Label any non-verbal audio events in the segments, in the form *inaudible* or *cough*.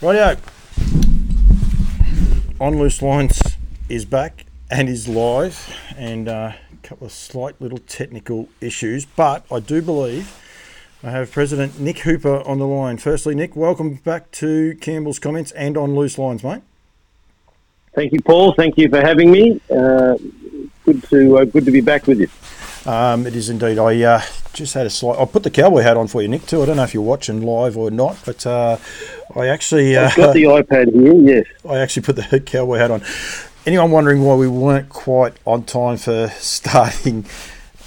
Rightio. On Loose Lines is back and is live, and uh, a couple of slight little technical issues, but I do believe I have President Nick Hooper on the line. Firstly, Nick, welcome back to Campbell's Comments and on Loose Lines, mate. Thank you, Paul. Thank you for having me. Uh, good to uh, good to be back with you. Um, it is indeed. I uh, just had a slight. I'll put the cowboy hat on for you, Nick. Too. I don't know if you're watching live or not, but uh, I actually uh, I've got the iPad here. Yes, *laughs* I actually put the cowboy hat on. Anyone wondering why we weren't quite on time for *laughs* starting?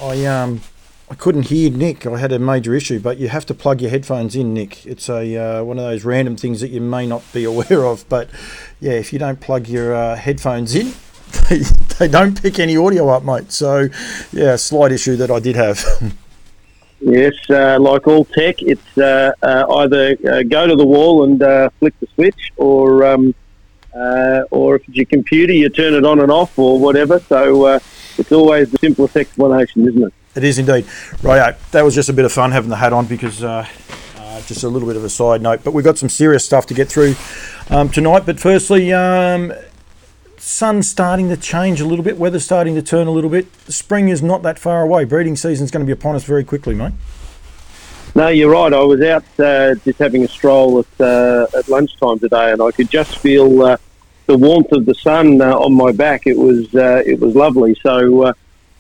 I um I couldn't hear Nick. I had a major issue, but you have to plug your headphones in, Nick. It's a uh, one of those random things that you may not be *laughs* aware of, but yeah, if you don't plug your uh, headphones in, they, they don't pick any audio up, mate. So, yeah, slight issue that I did have. Yes, uh, like all tech, it's uh, uh, either uh, go to the wall and uh, flick the switch, or um, uh, or if it's your computer, you turn it on and off, or whatever. So it's always the simplest explanation, isn't it? It is indeed. Right, that was just a bit of fun having the hat on because just a little bit of a side note. But we've got some serious stuff to get through um, tonight. But firstly, um, sun starting to change a little bit, weather starting to turn a little bit. Spring is not that far away. Breeding season is going to be upon us very quickly, mate. No, you're right. I was out uh, just having a stroll at uh, at lunchtime today, and I could just feel uh, the warmth of the sun uh, on my back. It was uh, it was lovely. So uh,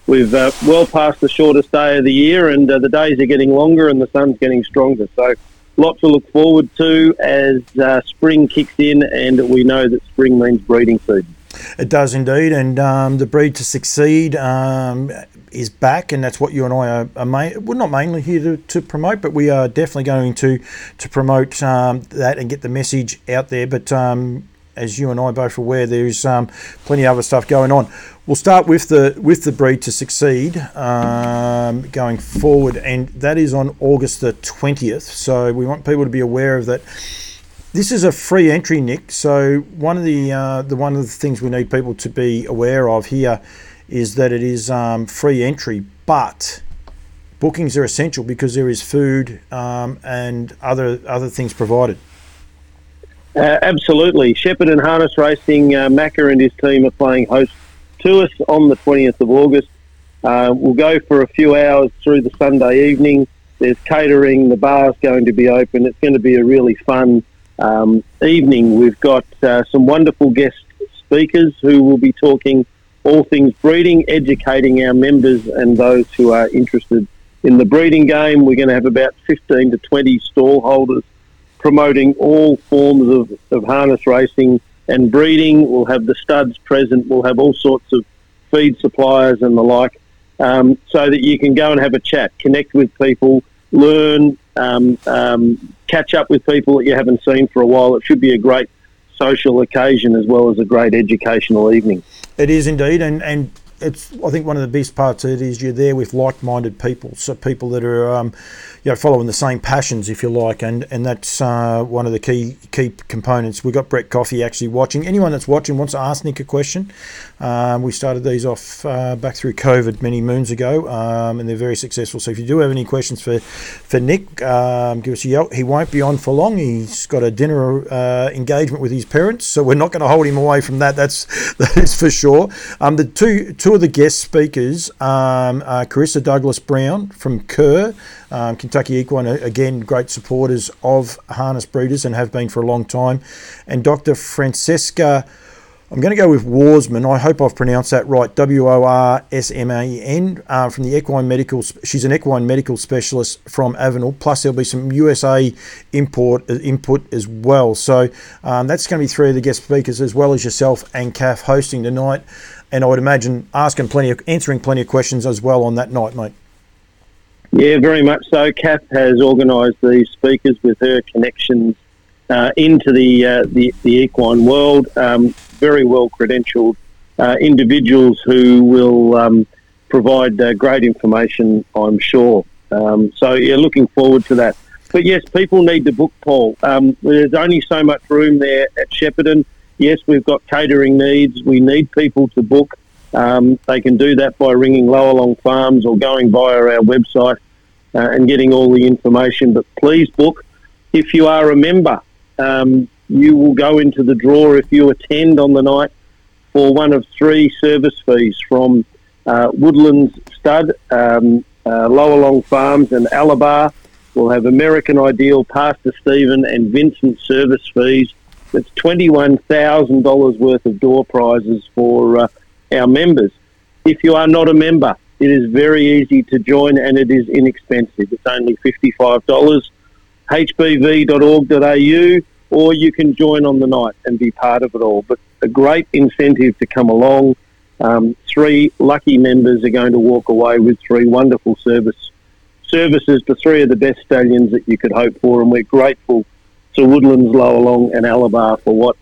we've well past the shortest day of the year, and the days are getting longer, and the sun's getting stronger. So lot to look forward to as spring kicks in, and we know that spring means breeding season. It does indeed, and um, the breed to succeed um, is back, and that's what you and I are, are main, we're not mainly here to, to, promote, but we are definitely going to to promote um, that and get the message out there. But um, as you and I both aware, there's um, plenty of other stuff going on. We'll start with the with the breed to succeed um, going forward, and that is on August the twentieth. So we want people to be aware of that this is a free entry, Nick. So one of the uh, the one of the things we need people to be aware of here is that it is um, free entry, but bookings are essential because there is food um, and other other things provided. Uh, absolutely, and Harness Racing, uh, Macca and his team are playing host to us on the twentieth of August. Uh, we'll go for a few hours through the Sunday evening. There's catering, the bar's going to be open. It's going to be a really fun um, evening, we've got uh, some wonderful guest speakers who will be talking all things breeding, educating our members and those who are interested in the breeding game. We're going to have about 15 to 20 stall holders promoting all forms of, of harness racing and breeding. We'll have the studs present. We'll have all sorts of feed suppliers and the like, um, so that you can go and have a chat, connect with people, learn, um, um, catch up with people that you haven't seen for a while. It should be a great social occasion as well as a great educational evening. It is indeed, and and it's I think one of the best parts of it is you're there with like-minded people, so people that are um, you know following the same passions, if you like, and and that's uh, one of the key key components. We've got Brett Coffey actually watching. Anyone that's watching wants to ask Nick a question. Um, we started these off uh, back through COVID many moons ago, um, and they're very successful. So if you do have any questions for for Nick, um, give us a yell. He won't be on for long. He's got a dinner uh, engagement with his parents, so we're not going to hold him away from that. That's *laughs* that is for sure. Um, the two two of the guest speakers um, are Carissa Douglas Brown from Kerr. Um, Kentucky Equine, again, great supporters of harness breeders and have been for a long time. And Dr. Francesca, I'm going to go with Worsman. I hope I've pronounced that right. W O R S M A N uh, from the equine medical. She's an equine medical specialist from Avenel. Plus, there'll be some USA import uh, input as well. So um, that's going to be three of the guest speakers as well as yourself and Kath hosting tonight. And I would imagine asking plenty of answering plenty of questions as well on that night, mate. Yeah, very much so. Kath has organised these speakers with her connections uh, into the, uh, the, the equine world. Um, very well credentialed uh, individuals who will um, provide uh, great information, I'm sure. Um, so yeah, looking forward to that. But yes, people need to book Paul. Um, there's only so much room there at Shepparton. Yes, we've got catering needs. We need people to book. Um, they can do that by ringing Lower Long Farms or going via our website uh, and getting all the information. But please book. If you are a member, um, you will go into the draw if you attend on the night for one of three service fees from uh, Woodlands Stud, um, uh, Lower Long Farms, and Alabar. We'll have American Ideal, Pastor Stephen, and Vincent service fees. That's $21,000 worth of door prizes for uh, our members. If you are not a member, it is very easy to join and it is inexpensive. It's only $55. hbv.org.au or you can join on the night and be part of it all. But a great incentive to come along. Um, three lucky members are going to walk away with three wonderful service services to three of the best stallions that you could hope for, and we're grateful to Woodlands, Lower Long, and Alabar for what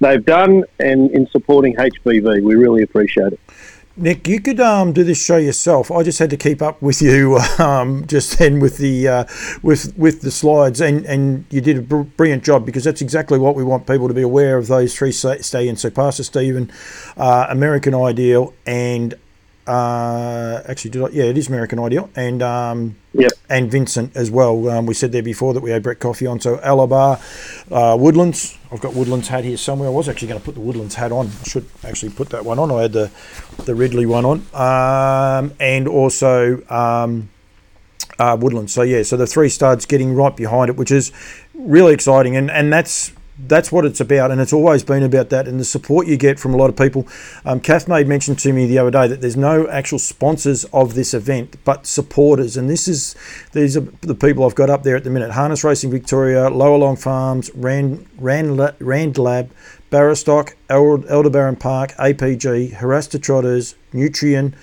they've done and in supporting HBV. We really appreciate it. Nick, you could um, do this show yourself. I just had to keep up with you *laughs* um, just then with the uh, with with the slides, and, and you did a br- brilliant job because that's exactly what we want people to be aware of. Those three stallions: so Pastor Stephen, uh, American Ideal, and uh, actually, did I, yeah, it is American Ideal, and um, yep. and Vincent as well. Um, we said there before that we had Brett Coffey on. So Alabar, uh, Woodlands. I've got Woodlands hat here somewhere. I was actually going to put the Woodlands hat on. I should actually put that one on. I had the the Ridley one on, um, and also um, uh, Woodlands. So yeah, so the three studs getting right behind it, which is really exciting, and and that's that's what it's about, and it's always been about that, and the support you get from a lot of people. Um, Kath made mention to me the other day that there's no actual sponsors of this event, but supporters, and this is these are the people I've got up there at the minute: Harness Racing Victoria, Lower Long Farms, Rand Rand, Rand Lab, Barastoc, Aldebaran Park, APG, Haras des Trotteurs, Nutrien.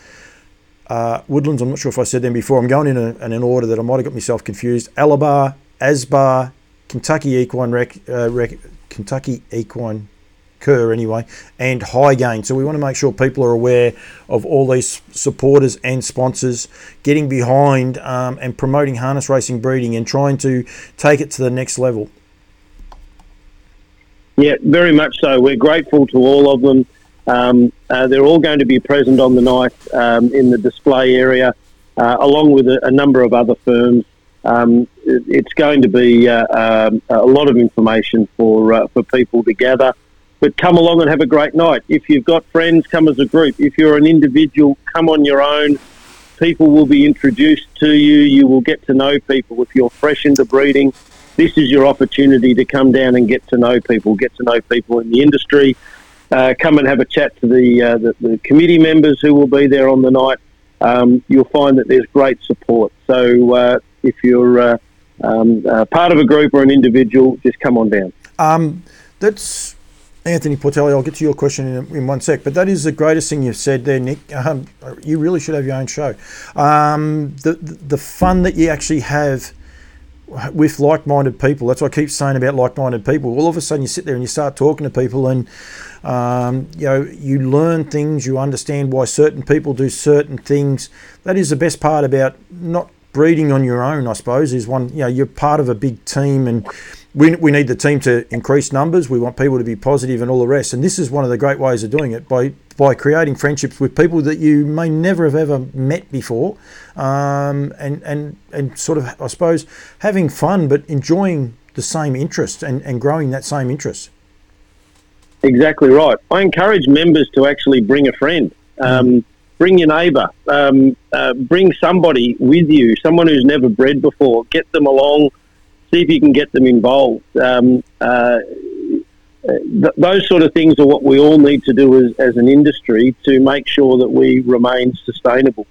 Uh, Woodlands, I'm not sure if I said them before. I'm going in, a, in an order that I might have got myself confused. Alabar, Asbar, Kentucky Equine Rec, uh, Rec, Kentucky Equine Cur anyway, and Hygain. So we want to make sure people are aware of all these supporters and sponsors getting behind um, and promoting harness racing breeding and trying to take it to the next level. Yeah, very much so. We're grateful to all of them. Um, uh, they're all going to be present on the night um, in the display area, uh, along with a, a, number of other firms um, it, it's going to be uh, um, a lot of information for uh, for people to gather. But come along and have a great night. If you've got friends, come as a group. If you're an individual, come on your own. People will be introduced to you. You will get to know people. If you're fresh into breeding, this is your opportunity to come down and get to know people, get to know people in the industry. Uh, come and have a chat to the, uh, the, the committee members who will be there on the night. Um, you'll find that there's great support. So uh, if you're uh, um, uh, part of a group or an individual, just come on down. Um, that's Anthony Portelli. I'll get to your question in, in, one sec, but that is the greatest thing you've said there, Nick. *laughs* Um, you really should have your own show. Um, the, the fun that you actually have with like-minded people. That's what I keep saying about like-minded people. All of a sudden, you sit there and you start talking to people, and um, you know you learn things. You understand why certain people do certain things. That is the best part about not breeding on your own, I suppose, is one. You know, you're part of a big team, and we, we need the team to increase numbers. We want people to be positive and all the rest. And this is one of the great ways of doing it by by creating friendships with people that you may never have ever met before, um, and and and sort of, I suppose, having fun but enjoying the same interest and, and growing that same interest. Exactly right. I encourage members to actually bring a friend. Um, mm bring your neighbour, um, uh, bring somebody with you, someone who's never bred before, get them along, see if you can get them involved. Um, uh, th- those sort of things are what we all need to do as, as an industry to make sure that we remain sustainable.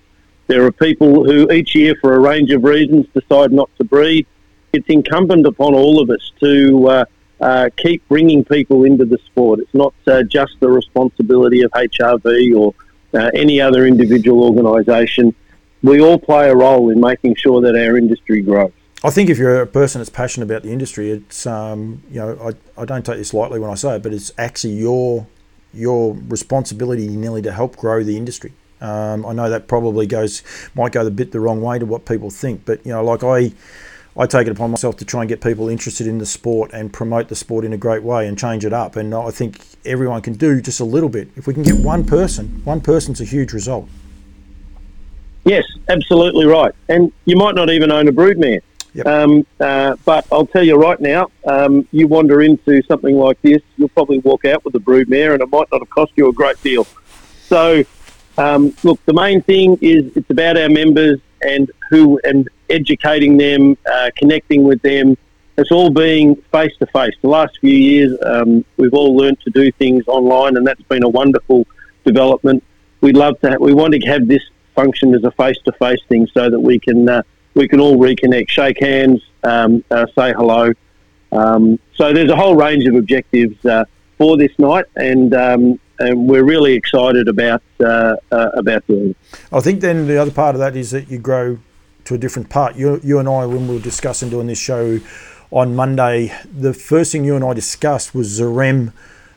There are people who each year, for a range of reasons, decide not to breed. It's incumbent upon all of us to uh, uh, keep bringing people into the sport. It's not uh, just the responsibility of HRV or uh, any other individual organisation. We all play a role in making sure that our industry grows. I think if you're a person that's passionate about the industry, it's um, you know I, I don't take this lightly when I say it, but it's actually your your responsibility nearly to help grow the industry. Um, I know that probably goes might go a bit the wrong way to what people think, but you know like I I take it upon myself to try and get people interested in the sport and promote the sport in a great way and change it up. And I think everyone can do just a little bit. If we can get one person, one person's a huge result. Yes, absolutely right. And you might not even own a broodmare. Yep. Um, uh, but I'll tell you right now, um, you wander into something like this, you'll probably walk out with a broodmare, and it might not have cost you a great deal. So, um, look, the main thing is it's about our members and who and educating them, uh, connecting with them. It's all being face to face. The last few years, um, we've all learned to do things online, and that's been a wonderful development. We'd love to. Have, we want to have this function as a face to face thing, so that we can uh, we can all reconnect, shake hands, um, uh, say hello. Um, so there's a whole range of objectives uh, for this night, and um, and we're really excited about uh, uh, about doing. I think then the other part of that is that you grow to a different part. You, you and I, when we were discussing doing this show on Monday, the first thing you and I discussed was Zarem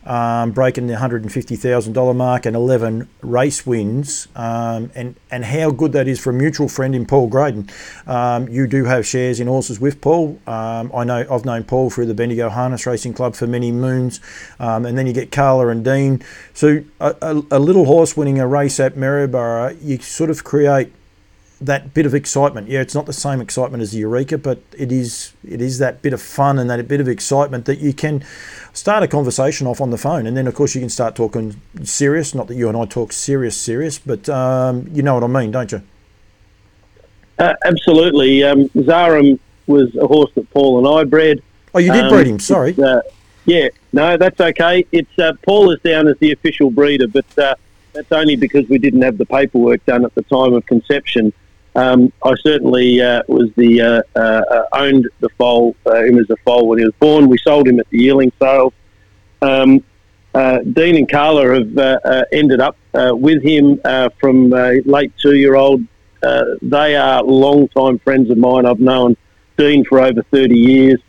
um, breaking the $150,000 mark and 11 race wins, um, and, and how good that is for a mutual friend in Paul Graydon. Um, you do have shares in horses with Paul. Um, I know I've known Paul through the Bendigo Harness Racing Club for many moons, um, and then you get Carla and Dean. So a, a, a little horse winning a race at Maryborough, you sort of create that bit of excitement. Yeah, it's not the same excitement as the Eureka, but it is it is that bit of fun and that bit of excitement that you can start a conversation off on the phone, and then of course you can start talking serious. Not that you and I talk serious, serious, but um, you know what I mean, don't you? Uh, absolutely. Um, Zarum was a horse that Paul and I bred. Oh, you did um, breed him. Sorry. Uh, yeah, no, that's okay. It's uh, Paul is down as the official breeder, but uh, that's only because we didn't have the paperwork done at the time of conception. Um, I certainly uh, was the uh, uh, owned the foal, uh, him as a foal when he was born. We sold him at the yearling sales. Um, uh, Dean and Carla have uh, ended up with him from a late two-year-old. they are long-time friends of mine. I've known Dean for over 30 years.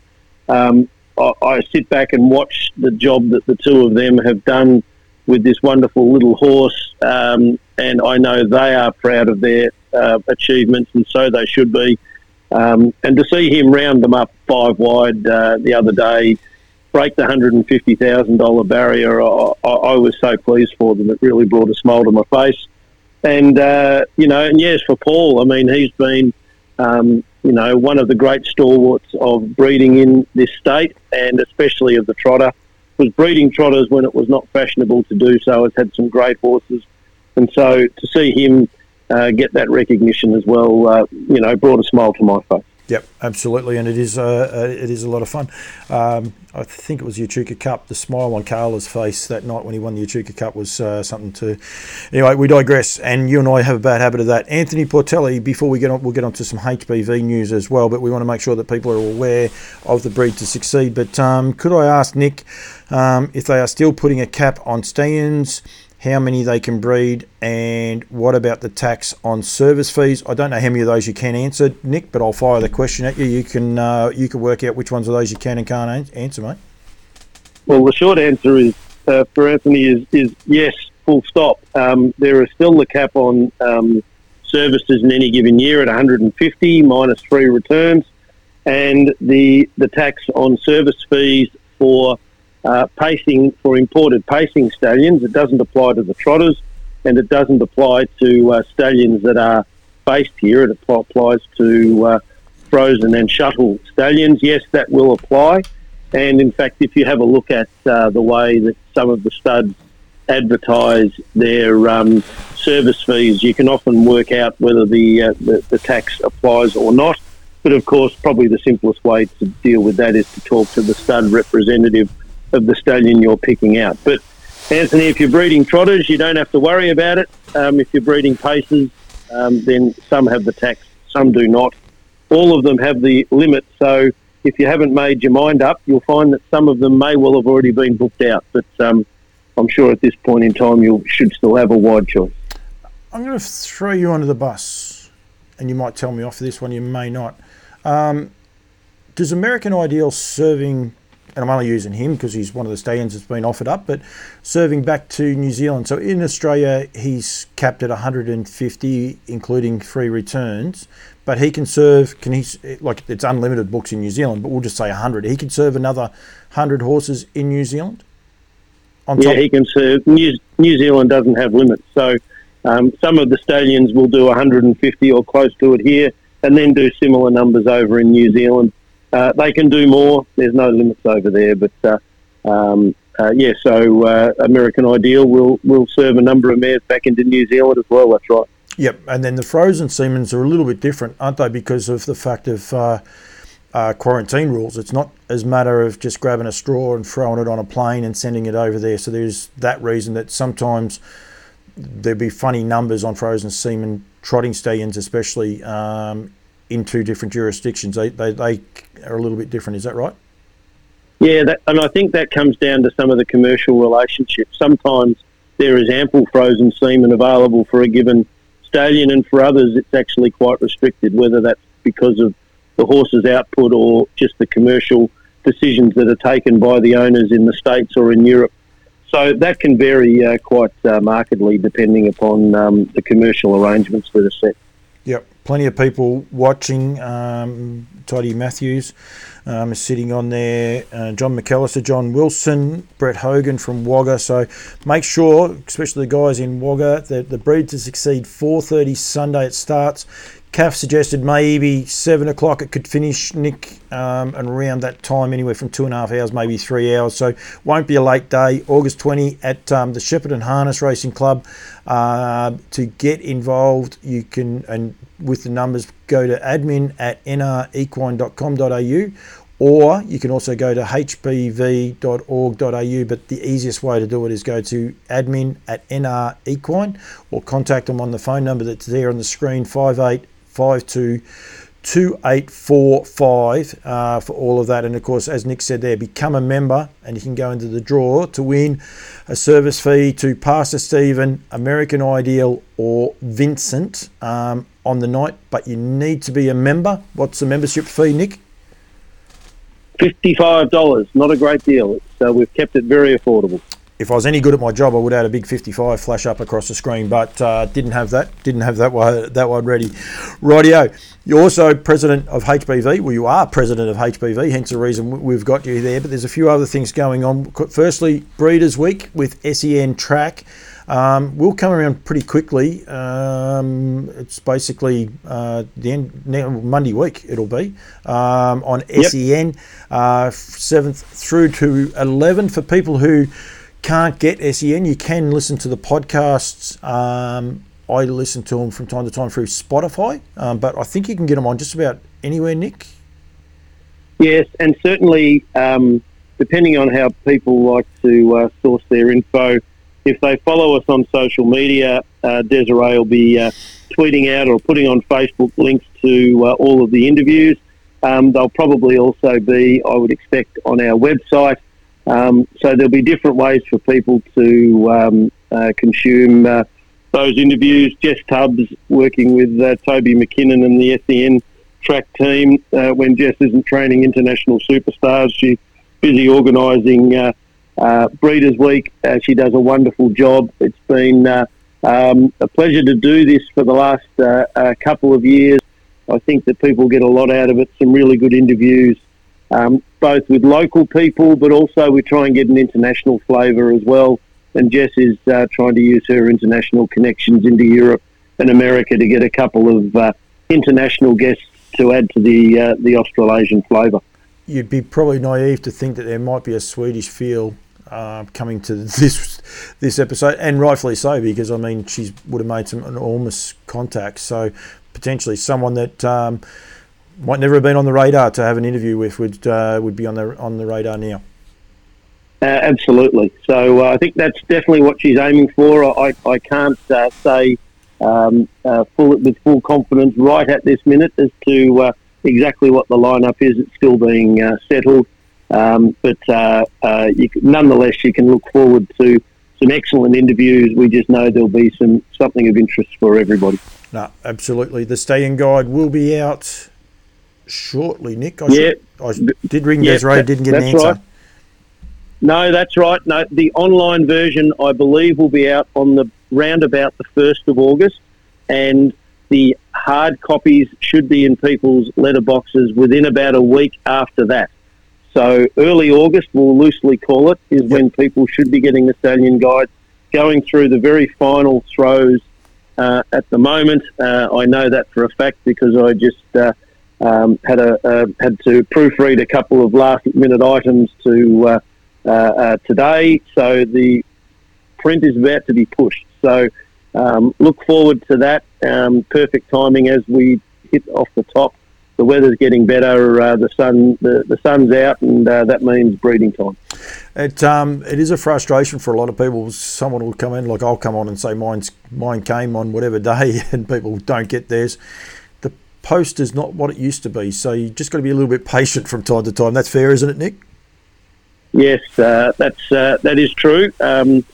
Um, I, I, sit back and watch the job that the two of them have done with this wonderful little horse, um, and I know they are proud of their uh, achievements, and so they should be. Um, and to see him round them up five wide uh, the other day, break the $150,000 barrier, I, I, was so pleased for them. It really brought a smile to my face. And, uh, you know, and yes, for Paul, I mean, he's been, um, you know, one of the great stalwarts of breeding in this state and especially of the trotter. Was breeding trotters when it was not fashionable to do so. Has had some great horses, and so to see him uh, get that recognition as well, uh, you know, brought a smile to my face. Yep, absolutely, and it is uh, uh, it is a lot of fun. Um, I think it was the Echuca Cup. The smile on Carla's face that night when he won the Echuca Cup was uh, something to. Anyway, we digress, and you and I have a bad habit of that. Anthony Portelli. Before we get on, we'll get on to some HBV news as well, but we want to make sure that people are aware of the breed to succeed. But um, could I ask Nick um, if they are still putting a cap on stallions? How many they can breed, and what about the tax on service fees? I don't know how many of those you can answer, Nick, but I'll fire the question at you. You can uh, you can work out which ones of those you can and can't answer, mate. Well, the short answer is uh, for Anthony is is yes, full stop. Um, there is still the cap on um, services in any given year at 150 minus three returns, and the the tax on service fees for uh, pacing for imported pacing stallions. It doesn't apply to the trotters, and it doesn't apply to uh, stallions that are based here. It applies to uh, frozen and shuttle stallions. Yes, that will apply. And in fact, if you have a look at uh, the way that some of the studs advertise their um, service fees, you can often work out whether the, uh, the, the tax applies or not. But of course, probably the simplest way to deal with that is to talk to the stud representative of the stallion you're picking out. But Anthony, if you're breeding trotters, you don't have to worry about it. Um, if you're breeding paces, um, then some have the tax, some do not. All of them have the limit. So if you haven't made your mind up, you'll find that some of them may well have already been booked out. But um, I'm sure at this point in time, you should still have a wide choice. I'm going to throw you under the bus, and you might tell me off for this one, you may not. Um, does American Ideal serving and I'm only using him because he's one of the stallions that's been offered up, but serving back to New Zealand. So in Australia, he's capped at 150, including free returns. But he can serve, can he, like it's unlimited books in New Zealand, but we'll just say 100. He can serve another 100 horses in New Zealand? Yeah, he can serve. New, New Zealand doesn't have limits. So um, some of the stallions will do 150 or close to it here, and then do similar numbers over in New Zealand. Uh, they can do more. There's no limits over there, but uh, um, uh, yeah. So uh, American Ideal will will serve a number of mares back into New Zealand as well. That's right. Yep, and then the frozen Semans are a little bit different, aren't they? Because of the fact of uh, uh, quarantine rules. It's not as matter of just grabbing a straw and throwing it on a plane and sending it over there. So there's that reason that sometimes there'd be funny numbers on frozen semen trotting stallions, especially um, in two different jurisdictions. They, they, they are a little bit different. Is that right? Yeah, that, and I think that comes down to some of the commercial relationships. Sometimes there is ample frozen semen available for a given stallion, and for others, it's actually quite restricted, whether that's because of the horse's output or just the commercial decisions that are taken by the owners in the States or in Europe. So that can vary uh, quite uh, markedly depending upon um, the commercial arrangements that are set. Yep, plenty of people watching. Um, Toddy Matthews um, is sitting on there. Uh, John McAllister, John Wilson, Brett Hogan from Wagga. So make sure, especially the guys in Wagga, that the breed to succeed 4:30 Sunday it starts. Kath suggested maybe seven o'clock it could finish, Nick, um, and around that time, anywhere from two and a half hours, maybe three hours. So won't be a late day. August 20 at um, the Shepparton Harness Racing Club. Uh, to get involved, you can and with the numbers go to admin at nrequine.com.au or you can also go to hbv.org.au. But the easiest way to do it is go to admin at nrequine or contact them on the phone number that's there on the screen 58 52 2845 uh, for all of that. And of course, as Nick said there, become a member and you can go into the draw to win a service fee to Pastor Stephen, American Ideal, or Vincent um, on the night. But you need to be a member. What's the membership fee, Nick? $55. Not a great deal. So uh, we've kept it very affordable if I was any good at my job, I would have had a big 55 flash up across the screen, but uh, didn't have that. Didn't have that one, that one ready. Rightio. You're also president of HBV. Well, you are president of HBV, hence the reason we've got you there. But there's a few other things going on. Firstly, Breeders' Week with SEN Track. Um, we'll come around pretty quickly. Um, it's basically uh, the end Monday week. It'll be um, on yep. SEN uh, seventh through to eleven for people who can't get SEN, you can listen to the podcasts. Um, I listen to them from time to time through Spotify, um, but I think you can get them on just about anywhere, Nick. Yes, and certainly um, depending on how people like to uh, source their info, if they follow us on social media, uh, Desiree will be uh, tweeting out or putting on Facebook links to uh, all of the interviews. Um, they'll probably also be, I would expect, on our website. Um, so there'll be different ways for people to um, uh, consume uh, those interviews. Jess Tubbs working with uh, Toby McKinnon and the SEN track team. When Jess isn't training international superstars, she's busy organising uh, uh, Breeders' Week. she does a wonderful job. It's been um, a pleasure to do this for the last couple of years. I think that people get a lot out of it. Some really good interviews um, both with local people, but also we try and get an international flavour as well. And Jess is uh, trying to use her international connections into Europe and America to get a couple of uh, international guests to add to the uh, the Australasian flavour. You'd be probably naive to think that there might be a Swedish feel uh, coming to this this episode, and rightfully so, because I mean she would have made some enormous contacts. So potentially someone that um, might never have been on the radar to have an interview with would uh, would be on the on the radar now. Uh, absolutely. So uh, I think that's definitely what she's aiming for. I, I can't uh, say um, full, with full confidence right at this minute as to exactly what the lineup is. It's still being settled, um, but you, nonetheless, you can look forward to some excellent interviews. We just know there'll be some something of interest for everybody. No, absolutely. The staying guide will be out shortly, Nick. I, yeah. should, I did ring yeah, Desiree, didn't get an answer. Right. No, that's right. No, the online version, I believe, will be out on the round about the first of August, and the hard copies should be in people's letterboxes within about a week after that. So early August, we'll loosely call it, is yep. when people should be getting the Stallion Guide, going through the very final throws uh, at the moment. Uh, I know that for a fact because I just uh, um, had a uh, had to proofread a couple of last minute items to uh, uh, today. So the print is about to be pushed. So um, look forward to that. Um, perfect timing as we hit off the top. The weather's getting better. Uh, the sun, the, the sun's out, and uh, that means breeding time. It um, it is a frustration for a lot of people. Someone will come in, like I'll come on and say mine's mine came on whatever day, *laughs* and people don't get theirs. The post is not what it used to be, so you just got to be a little bit patient from time to time. That's fair, isn't it, Nick? Yes, uh, that's uh, that is true. Um,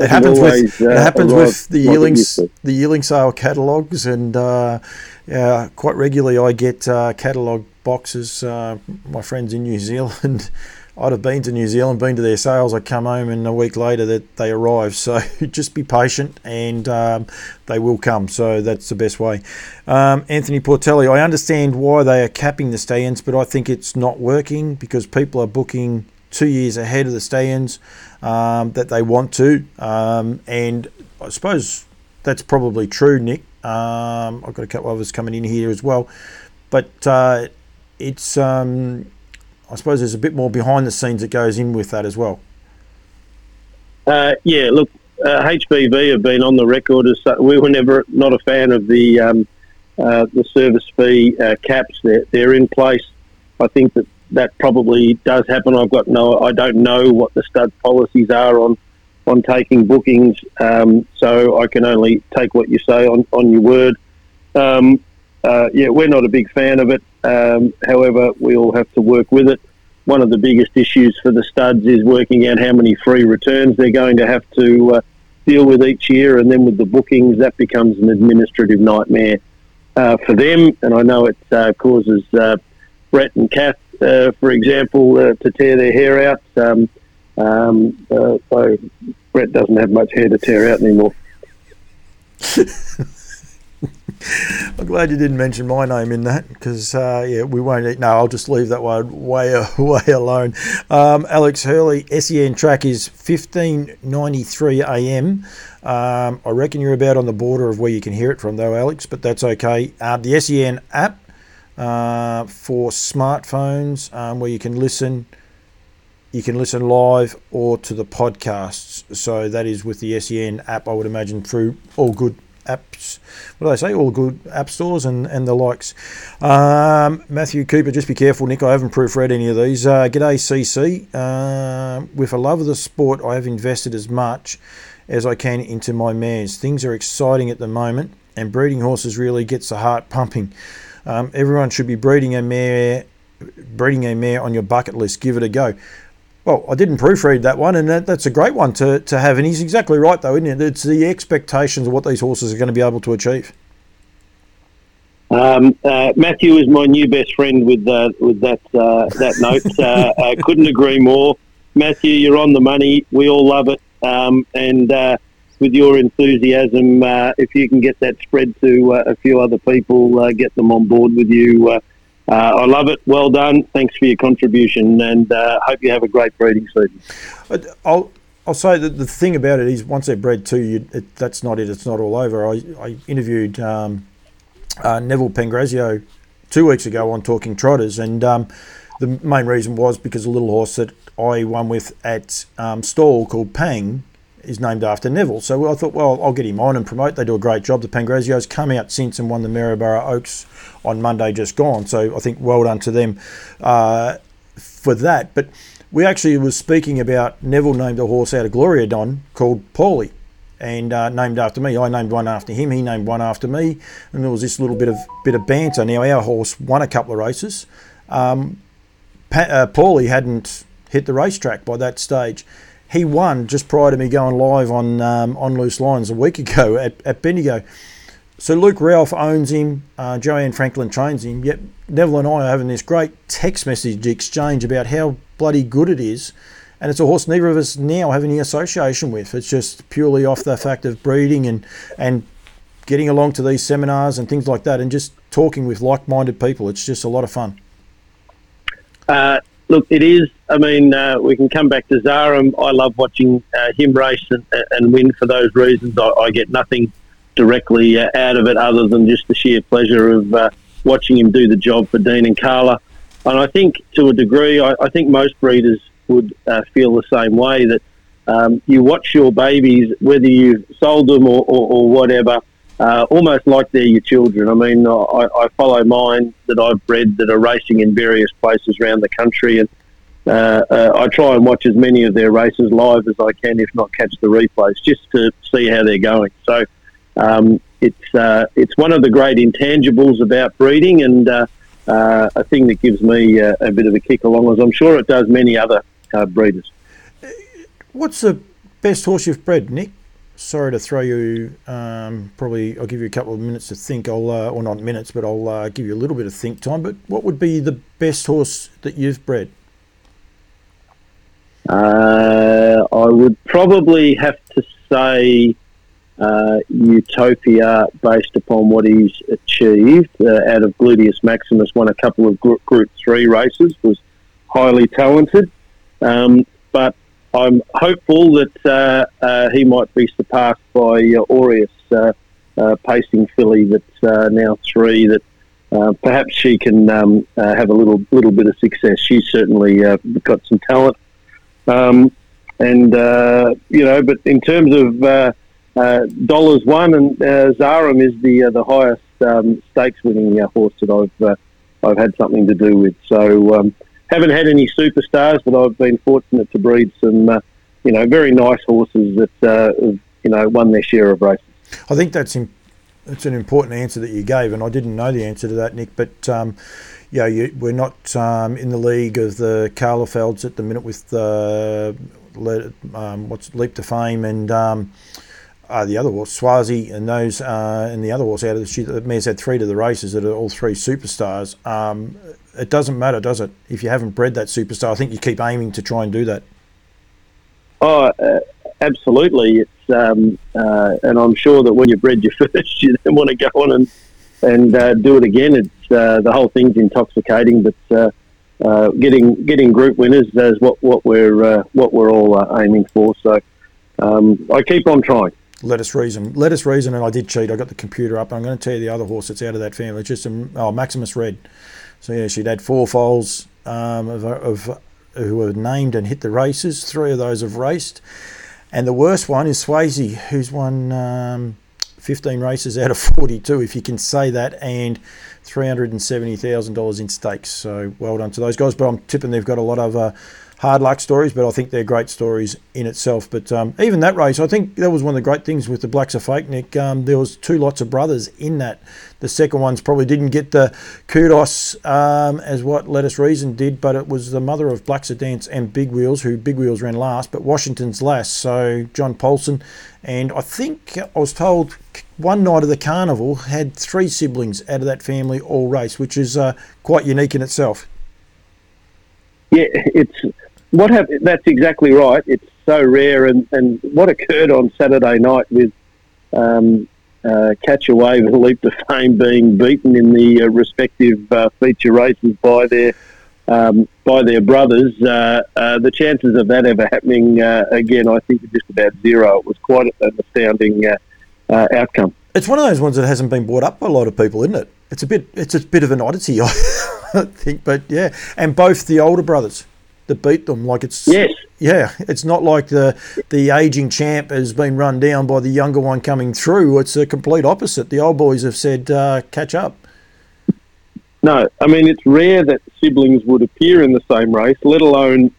it happens always, with uh, it happens with the yearling the yearling sale catalogues, and uh, yeah, quite regularly I get uh, catalogue boxes. Uh, my friends in New Zealand, *laughs* I'd have been to New Zealand, been to their sales. I come home, and a week later that they arrive. So *laughs* just be patient, and um, they will come. So that's the best way. Um, Anthony Portelli, I understand why they are capping the stallions, but I think it's not working because people are booking two years ahead of the stallions um, that they want to. Um, and I suppose that's probably true, Nick. Um, I've got a couple of others coming in here as well. But uh, it's, um, I suppose there's a bit more behind the scenes that goes in with that as well. Uh, yeah, look, uh, HBV have been on the record as we were never not a fan of the um, uh, the service fee uh, caps. They're, they're in place. I think that that probably does happen. I've got no, I don't know what the stud policies are on on taking bookings, um, so I can only take what you say on, on your word. Um, uh, yeah, we're not a big fan of it. Um, however, we all have to work with it. One of the biggest issues for the studs is working out how many free returns they're going to have to uh, deal with each year, and then with the bookings, that becomes an administrative nightmare uh, for them. And I know it uh, causes uh, Brett and Kath uh, for example, uh, to tear their hair out. Um, um, uh, so Brett doesn't have much hair to tear out anymore. *laughs* I'm glad you didn't mention my name in that because uh, yeah, we won't. Eat. No, I'll just leave that one way *laughs* way alone. Um, Alex Hurley, SEN track is 15:93 a.m. Um, I reckon you're about on the border of where you can hear it from, though, Alex. But that's okay. Uh, the SEN app uh, for smartphones um, where you can listen. You can listen live or to the podcasts. So that is with the SEN app, I would imagine, through all good apps. What do they say? All good app stores and, and the likes. Um, Matthew Cooper, just be careful, Nick. I haven't proofread any of these. Uh, g'day, CC. Uh, with a love of the sport, I have invested as much as I can into my mares. Things are exciting at the moment, and breeding horses really gets the heart pumping. Um, everyone should be breeding a mare, breeding a mare on your bucket list. Give it a go. Well, I didn't proofread that one, and that, that's a great one to, to have. And he's exactly right, though, isn't it? It's the expectations of what these horses are going to be able to achieve. Um, uh, Matthew is my new best friend with uh, with that uh, that note. Uh, I couldn't agree more. Matthew, you're on the money. We all love it, um, and uh, with your enthusiasm, uh, if you can get that spread to uh, a few other people, uh, get them on board with you. Uh, uh, I love it. Well done. Thanks for your contribution, and uh, hope you have a great breeding season. I'll I'll say that the thing about it is once they're bred too, you, it, that's not it. It's not all over. I, I interviewed um, Neville Pangrazio two weeks ago on Talking Trotters, and um, the main reason was because a little horse that I won with at um, stall called Pang is named after Neville. So I thought, well, I'll get him on and promote. They do a great job. The Pangrazios come out since and won the Maryborough Oaks on Monday just gone. So I think well done to them uh, for that. But we actually was speaking about Neville named a horse out of Gloria Don called Paulie and uh, named after me. I named one after him. He named one after me, and there was this little bit of bit of banter. Now our horse won a couple of races. Um, pa- uh, Paulie hadn't hit the racetrack by that stage he won just prior to me going live on um, on Loose Lines a week ago at, at Bendigo. So Luke Ralph owns him, uh, Joanne Franklin trains him. Yet Neville and I are having this great text message exchange about how bloody good it is, and it's a horse neither of us now have any association with. It's just purely off the fact of breeding and and getting along to these seminars and things like that, and just talking with like-minded people. It's just a lot of fun. Uh, look, it is. I mean, uh, we can come back to Zahra. I love watching uh, him race and, and, win for those reasons. I, I, get nothing directly uh, out of it, other than just the sheer pleasure of uh, watching him do the job for Dean and Carla. And I think, to a degree, I, I think most breeders would uh, feel the same way that um, you watch your babies, whether you've sold them or, or, or whatever, uh, almost like they're your children. I mean, I, I, follow mine that I've bred that are racing in various places around the country, and uh, uh, I try and watch as many of their races live as I can, if not catch the replays, just to see how they're going. So um, it's uh, it's one of the great intangibles about breeding, and uh, uh, a thing that gives me a bit of a kick along, as I'm sure it does many other breeders. What's the best horse you've bred, Nick? Sorry to throw you. Um, probably I'll give you a couple of minutes to think. I'll uh, or not minutes, but I'll uh, give you a little bit of think time. But what would be the best horse that you've bred? Uh, I would probably have to say uh, Utopia, based upon what he's achieved uh, out of Gluteus Maximus. Won a couple of Group, group Three races. Was highly talented. Um, but I'm hopeful that uh, uh, he might be surpassed by uh, Aureus, uh, uh, pacing filly that's uh, now three. That perhaps she can um, have a little little bit of success. She's certainly got some talent, um, and you know. But in terms of dollars won, and uh, Zarum is the the highest um, stakes winning horse that I've I've had something to do with. So. Um, haven't had any superstars, but I've been fortunate to breed some, uh, you know, very nice horses that uh, have, you know won their share of races. I think that's in, that's an important answer that you gave, and I didn't know the answer to that, Nick. But um, yeah, you, we're not um, in the league of the Carlafelds at the minute with uh, um, what's Leap to Fame and. Uh, the other horse, Swayzee, and those, uh, and the other horse out of the shoot. The mare's had three to the races that are all three superstars. Um, it doesn't matter, does it? If you haven't bred that superstar, I think you keep aiming to try and do that. Oh, uh, absolutely. It's um, uh, and I'm sure that when you bred your *laughs* first, you then want to go on and and uh, do it again. It's uh, the whole thing's intoxicating, but uh, uh, getting getting group winners is what what we're what we're all aiming for. So um, I keep on trying. Let us reason. Let us reason, and I did cheat. I got the computer up. I'm going to tell you the other horse that's out of that family. It's just a, oh, Maximus Red. So yeah, she'd had four foals um, of, of who were named and hit the races. Three of those have raced, and the worst one is Swayzee, who's won um, 15 races out of 42, if you can say that, and $370,000 in stakes. So well done to those guys. But I'm tipping they've got a lot of. Uh, hard luck stories, but I think they're great stories in itself. But um, even that race, I think that was one of the great things with the Blacks A Fake, Nick. Um, there was two lots of brothers in that. The second ones probably didn't get the kudos um, as what Let Us Reason did, but it was the mother of Blacks of Dance and Big Wheels, who Big Wheels ran last, but Washington's last. So John Paulson, and I think I was told one night of the carnival had three siblings out of that family all race, which is uh, quite unique in itself. Yeah, it's what happened? That's exactly right. It's so rare, and, and what occurred on Saturday night with um, uh, Catch Leap to Fame being beaten in the uh, respective uh, feature races by their um, by their brothers. Uh, uh, the chances of that ever happening uh, again, I think, are just about zero. It was quite an astounding outcome. It's one of those ones that hasn't been brought up by a lot of people, isn't it? It's a bit, it's a bit of an oddity, *laughs* I think. But yeah, and both the older brothers that beat them. Like it's yes, yeah, it's not like the the aging champ has been run down by the younger one coming through. It's a complete opposite. The old boys have said uh, catch up. No, I mean it's rare that siblings would appear in the same race, let alone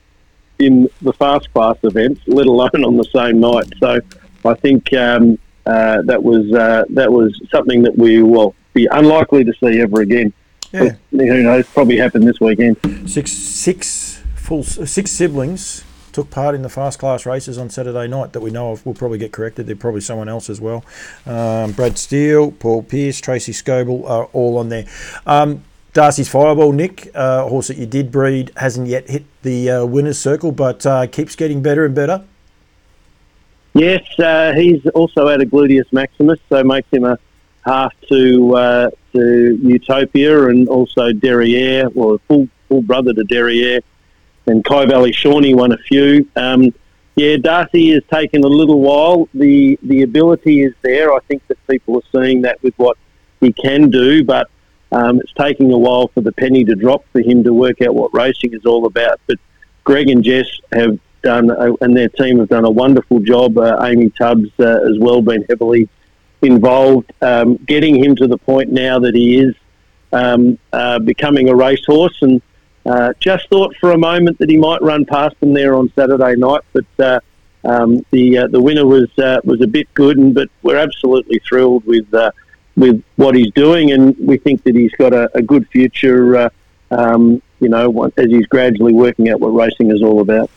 in the fast class events, let alone on the same night. So I think um, uh, that was uh, that was something that we will be unlikely to see ever again. Yeah. But who knows? Probably happened this weekend. Six six six siblings took part in the fast class races on Saturday night that we know of. We'll probably get corrected. There's probably someone else as well. Um, Brad Steele, Paul Pierce, Tracy Scoble are all on there. Um, Darcy's Fireball, Nick, uh, horse that you did breed, hasn't yet hit the uh, winner's circle, but uh, keeps getting better and better. Yes, uh, he's also out of Gluteus Maximus, so makes him a half to uh, to Utopia and also Derriere, or full full brother to Derriere and Kai Valley Shawnee won a few. Um, yeah, Darcy has taken a little while. The the ability is there. I think that people are seeing that with what he can do, but um, it's taking a while for the penny to drop for him to work out what racing is all about. But Greg and Jess have done, and their team have done a wonderful job. Uh, Amy Tubbs uh, as well been heavily involved, um, getting him to the point now that he is um, uh, becoming a racehorse. And uh, just thought for a moment that he might run past them there on Saturday night, but uh, um, the uh, the winner was was a bit good. And but we're absolutely thrilled with with what he's doing, and we think that he's got a, a good future. Um, you know, as he's gradually working out what racing is all about.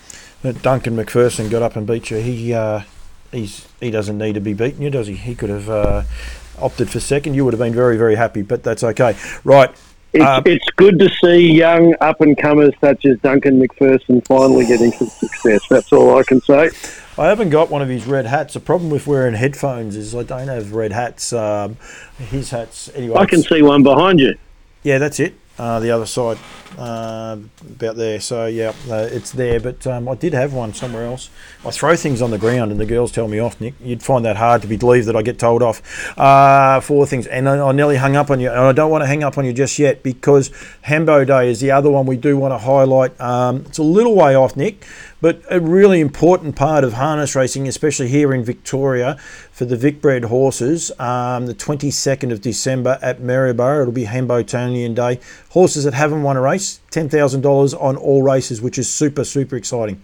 Duncan McPherson got up and beat you. He uh, he's he doesn't need to be beaten you, does he? He could have uh, opted for second. You would have been very very happy, but that's okay. Right. It's, um, it's good to see young up and comers such as Duncan McPherson finally getting some success. That's all I can say. I haven't got one of his red hats. The problem with wearing headphones is I don't have red hats. Um, his hats, anyway. I can see one behind you. Yeah, that's it uh, the other side uh, about there. So yeah, uh, it's there. But um, I did have one somewhere else. I throw things on the ground and the girls tell me off. Nick, you'd find that hard to believe that I get told off uh, for things. And I, I, nearly hung up on you, and I don't want to hang up on you just yet because Hambo Day is the other one we do want to highlight. Um, it's a little way off, Nick, but a really important part of harness racing, especially here in Victoria, for the Vicbred horses. Um, the 22nd of December at Maryborough, it'll be Hambletonian Day. Horses that haven't won a race, $10,000 on all races, which is super, super exciting.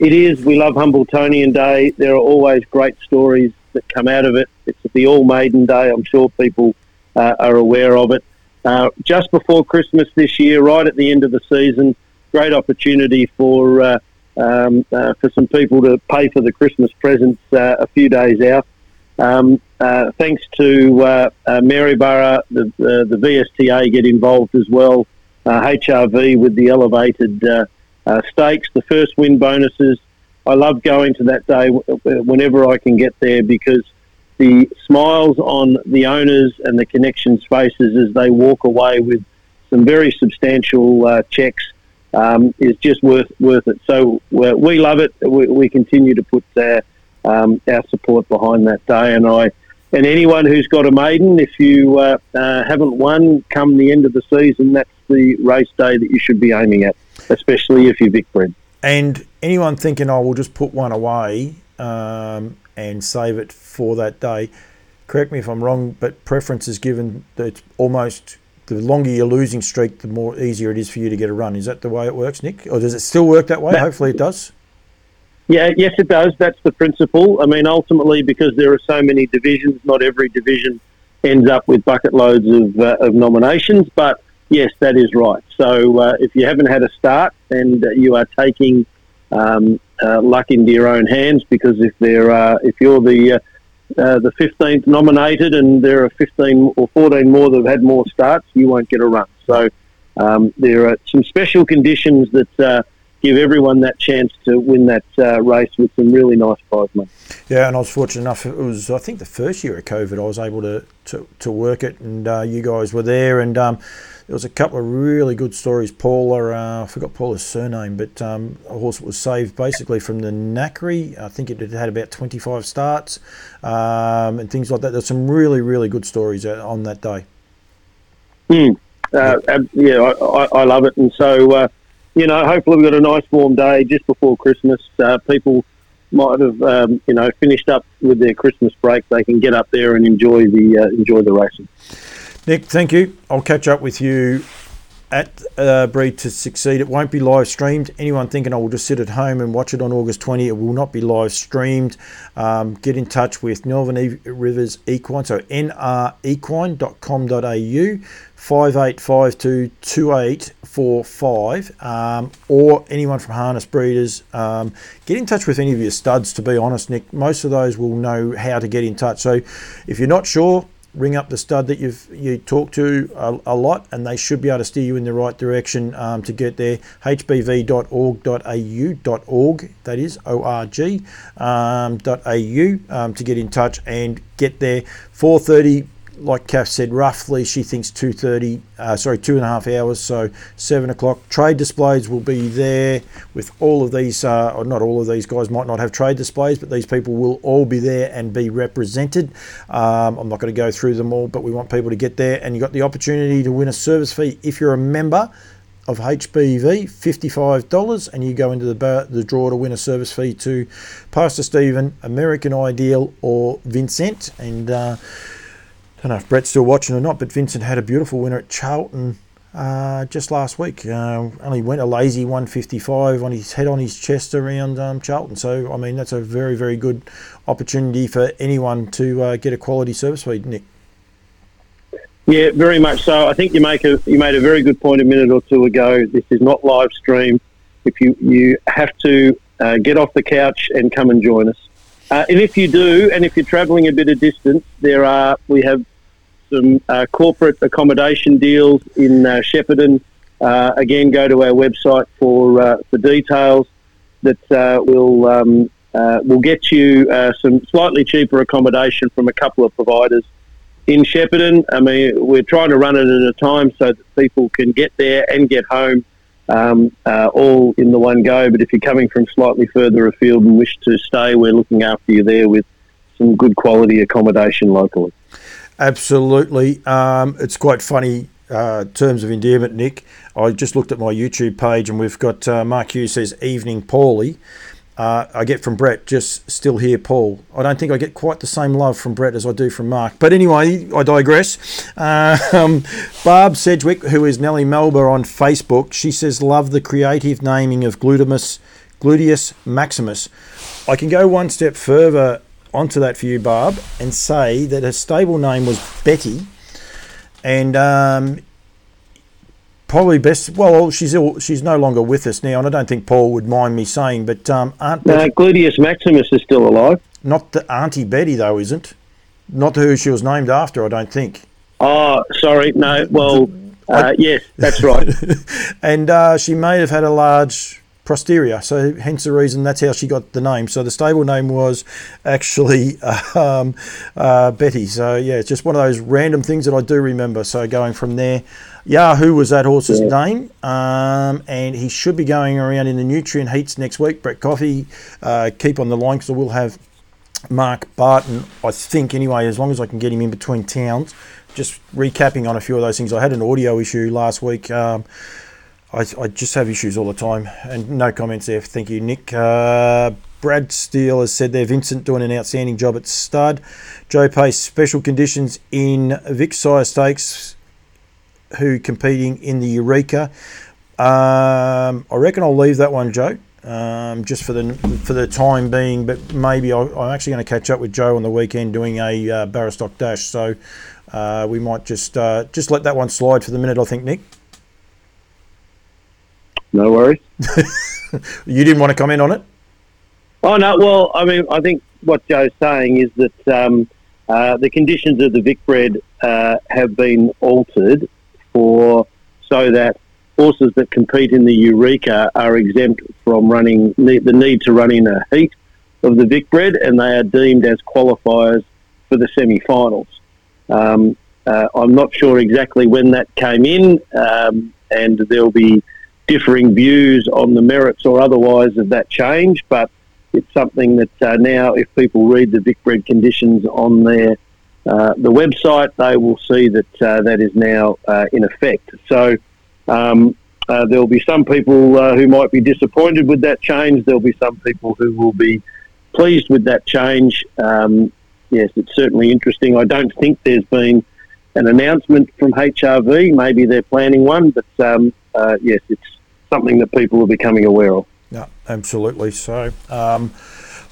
It is. We love Hambletonian Day. There are always great stories that come out of it. It's the All Maiden Day. I'm sure people uh, are aware of it. Uh, just before Christmas this year, right at the end of the season, great opportunity for uh, um, uh, for some people to pay for the Christmas presents uh, a few days out. Um, uh, thanks to uh, Maryborough, the, the VSTA get involved as well. HRV with the elevated stakes, the first win bonuses. I love going to that day whenever I can get there because the smiles on the owners and the connections faces as they walk away with some very substantial uh, checks um, is just worth worth it. So we love it. We, we continue to put our, um, our support behind that day, and I and anyone who's got a maiden, if you uh, uh, haven't won, come the end of the season, that's the race day that you should be aiming at, especially if you're Vic bred. And anyone thinking, "I oh, will just put one away um, and save it for that day," correct me if I'm wrong, but preference is given that it's almost the longer your losing streak, the more easier it is for you to get a run. Is that the way it works, Nick? Or does it still work that way? That, Hopefully it does. Yeah, yes, it does. That's the principle. I mean, ultimately, because there are so many divisions, not every division ends up with bucket loads of, uh, of nominations. But yes, that is right. So uh, if you haven't had a start and you are taking um, uh, luck into your own hands, because if there are, if you're the uh, the 15th nominated, and there are 15 or 14 more that have had more starts, you won't get a run. So um, there are some special conditions that uh, give everyone that chance to win that uh, race with some really nice prize money. Yeah, and I was fortunate enough. It was, I think, the first year of COVID, I was able to to, to work it, and uh, you guys were there, and. Um, there was a couple of really good stories. Paula, uh, I forgot Paula's surname, but um, a horse was saved basically from the knackery. I think it had about 25 starts um, and things like that. There's some really, really good stories on that day. Mm. Uh, yeah, I, I, love it. And so, uh, you know, hopefully we've got a nice warm day just before Christmas. Uh, people might have, um, you know, finished up with their Christmas break. They can get up there and enjoy the uh, enjoy the racing. Nick, thank you. I'll catch up with you at uh, Breed to Succeed. It won't be live streamed. Anyone thinking I will just sit at home and watch it on August 20, it will not be live streamed. Um, get in touch with Northern Rivers Equine, so nrequine.com.au. 58522845 um, or anyone from Harness Breeders. Um, get in touch with any of your studs, to be honest, Nick. Most of those will know how to get in touch. So if you're not sure, ring up the stud that you've you talk to a, a, lot, and they should be able to steer you in the right direction um, to get there. hbv.org.au.org, that is org um, .au um, to get in touch and get there. 4:30 like Kath said, roughly she thinks two thirty. Uh, sorry, two and a half hours. So seven o'clock. Trade displays will be there with all of these. Uh, or not all of these guys might not have trade displays, but these people will all be there and be represented. Um, I'm not going to go through them all, but we want people to get there, and you've got the opportunity to win a service fee if you're a member of HBV, $55, and you go into the, the draw to win a service fee to Pastor Stephen, American Ideal, or Vincent. And uh, don't know if Brett's still watching or not, but Vincent had a beautiful winner at Charlton uh, just last week. Uh, only went a lazy 155 on his head on his chest around um, Charlton. So, I mean, that's a very, very good opportunity for anyone to uh, get a quality service fee, Nick. Yeah, very much so. I think you make a you made a very good point a minute or two ago. This is not live stream. If you you have to uh, get off the couch and come and join us, uh, and if you do, and if you're travelling a bit of distance, there are we have some uh, corporate accommodation deals in uh, Shepparton. Uh, again, go to our website for uh, for details that will um, will get you some slightly cheaper accommodation from a couple of providers in Shepparton. I mean, we're trying to run it at a time so that people can get there and get home um, uh, all in the one go. But if you're coming from slightly further afield and wish to stay, we're looking after you there with some good quality accommodation locally. Absolutely. Um, it's quite funny. Uh, terms of endearment, Nick. I just looked at my YouTube page and we've got uh, Mark Hughes says evening Paulie, uh, I get from Brett, just still here, Paul. I don't think I get quite the same love from Brett as I do from Mark. But anyway, I digress. Uh, *laughs* um, Barb Sedgwick, who is Nellie Melba on Facebook, she says, Love the creative naming of Glutamus, Gluteus Maximus. I can go one step further onto that for you, Barb, and say that her stable name was Betty. And um, probably best. Well, she's ill, she's no longer with us now, and I don't think Paul would mind me saying. But um, Aunt no, Gluteus Maximus is still alive. Not the Auntie Betty though, isn't? Not who she was named after. I don't think. Oh, sorry. No. Well, uh, yes, that's right. *laughs* and uh, she may have had a large posterior, so hence the reason that's how she got the name. So the stable name was actually *laughs* um, uh, Betty. So yeah, it's just one of those random things that I do remember. So going from there. Yahoo was that horse's yeah. name, um, and he should be going around in the Nutrien heats next week. Brett Coffey, uh, keep on the line because I will have Mark Barton, I think, anyway, as long as I can get him in between towns. Just recapping on a few of those things. I had an audio issue last week. Um, I, I, just have issues all the time, and no comments there. Thank you, Nick. Uh, Brad Steele has said there. Vincent doing an outstanding job at stud. Joe Pace, special conditions in Vic Sire Stakes who competing in the Eureka. Um, I reckon I'll leave that one, Joe, um, just for the for the time being. But maybe I, am actually going to catch up with Joe on the weekend doing a uh, Barastoc Dash, so uh, we might just uh, just let that one slide for the minute. I think, Nick. No worries. *laughs* you didn't want to comment on it. Oh no. Well, I mean, I think what Joe's saying is that um, uh, the conditions of the Vicbred uh, have been altered for so that horses that compete in the Eureka are exempt from running the need to run in a heat of the Vicbred, and they are deemed as qualifiers for the semi-finals. Um, uh, I'm not sure exactly when that came in, um, and there'll be differing views on the merits or otherwise of that change, but it's something that uh, now, if people read the Vicbred conditions on their uh, the website, they will see that uh, that is now uh, in effect. So um, uh, there will be some people uh, who might be disappointed with that change. There will be some people who will be pleased with that change. Um, yes, it's certainly interesting. I don't think there's been an announcement from HRV. Maybe they're planning one, but um, yes, it's something that people are becoming aware of. Yeah, absolutely. So.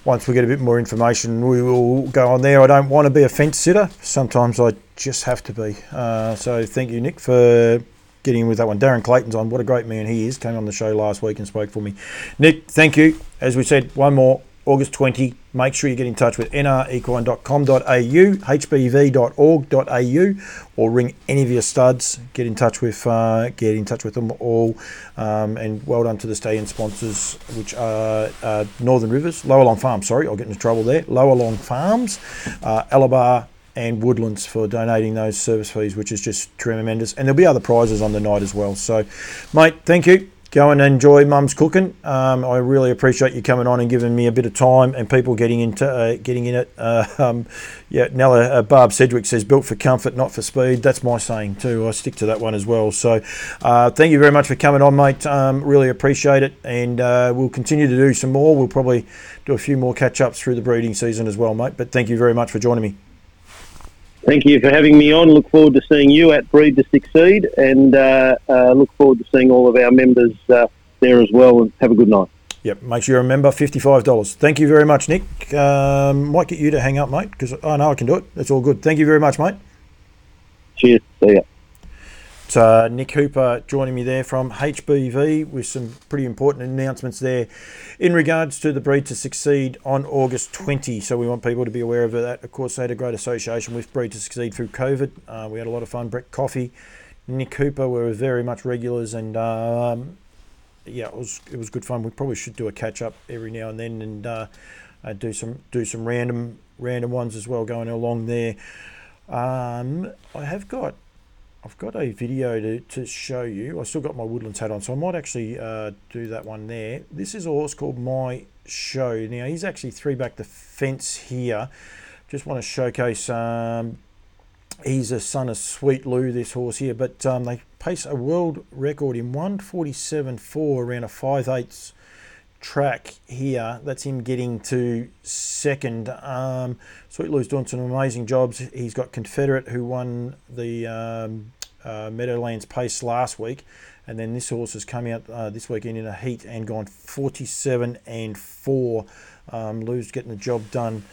Once we get a bit more information, we will go on there. I don't want to be a fence sitter. Sometimes I just have to be. Uh, so thank you, Nick, for getting in with that one. Darren Clayton's on. What a great man he is. Came on the show last week and spoke for me. Nick, thank you. As we said, one more August 20. Make sure you get in touch with nrequine.com.au, hbv.org.au, or ring any of your studs. Get in touch with uh, get in touch with them all. Um, and well done to the stay-in sponsors, which are uh, Northern Rivers, Lower Long Farms. Sorry, I'll get into trouble there. Lower Long Farms, uh, Alabar and Woodlands for donating those service fees, which is just tremendous. And there'll be other prizes on the night as well. So, mate, thank you go and enjoy Mum's cooking. Um, I really appreciate you coming on and giving me a bit of time and people getting into uh, getting in it. *laughs* Uh, um, yeah, Nella uh, Barb Sedgwick says built for comfort, not for speed. That's my saying too. I stick to that one as well. So, uh, thank you very much for coming on, mate. Um, really appreciate it, and uh, we'll continue to do some more. We'll probably do a few more catch ups through the breeding season as well, mate. But thank you very much for joining me. Thank you for having me on. Look forward to seeing you at Breed to Succeed and uh, uh, look forward to seeing all of our members uh, there as well. And have a good night. Yep, make sure you remember $55. Thank you very much, Nick. Um, might get you to hang up, mate, because I know I can do it. That's all good. Thank you very much, mate. Cheers. See ya. Uh, Nick Hooper joining me there from HBV with some pretty important announcements there in regards to the Breed to Succeed on August 20. So we want people to be aware of that. Of course, they had a great association with Breed to Succeed through COVID. Uh, we had a lot of fun. Brett Coffey, Nick Hooper were very much regulars, and um, yeah, it was it was good fun. We probably should do a catch up every now and then and uh, do some do some random random ones as well going along there. Um, I have got I've got a video to, to show you. I still got my Woodlands hat on, so I might actually uh, do that one there. This is a horse called My Show. Now, he's actually three back the fence here. Just want to showcase, um, he's a son of Sweet Lou, this horse here, but um, they pace a world record in 147.4 around a 5 8 track here. That's him getting to second. Um, Sweet Lou's doing some amazing jobs. He's got Confederate, who won the um, uh, Meadowlands Pace last week, and then this horse has come out uh, this weekend in a heat and gone 47 and 4. Um, Lou's getting the job done.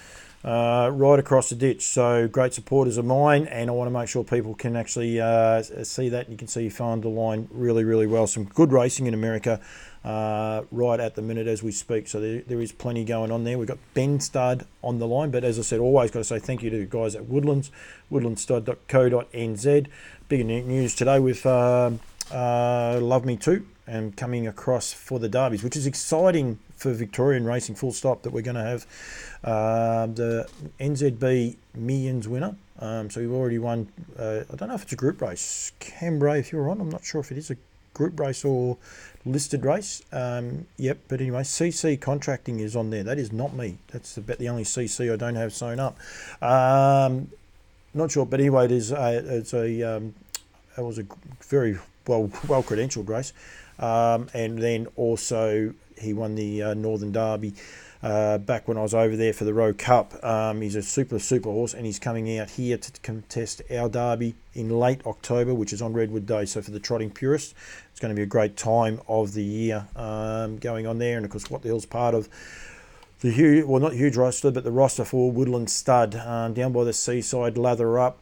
Uh, right across the ditch. So great supporters of mine, and I want to make sure people can actually uh, see that. You can see you found the line really, really well. Some good racing in America uh, right at the minute as we speak. So there, there is plenty going on there. We've got Ben Stud on the line, but as I said, always got to say thank you to the guys at Woodlands, woodlandstud.co.nz. Big news today with uh, uh, Love Me Too and coming across for the derbies, which is exciting for Victorian racing. Full stop that we're going to have uh, the NZB Millions winner. Um, so we've already won. Uh, I don't know if it's a group race. Cambrai, if you're on, I'm not sure if it is a group race or listed race. Um, yep, but anyway, CC contracting is on there. That is not me. That's about the only CC I don't have sewn up. Um, not sure, but anyway, it is a, it's a um, it was a very well well credentialed race, um, and then also he won the uh, Northern Derby. Uh, back when I was over there for the Rowe Cup. Um, he's a super, super horse, and he's coming out here to contest our Derby in late October, which is on Redwood Day. So, for the trotting purists, it's going to be a great time of the year um, going on there. And of course, What the Hill's part of the huge, well, not huge roster, but the roster for Woodland Stud um, down by the seaside, lather up.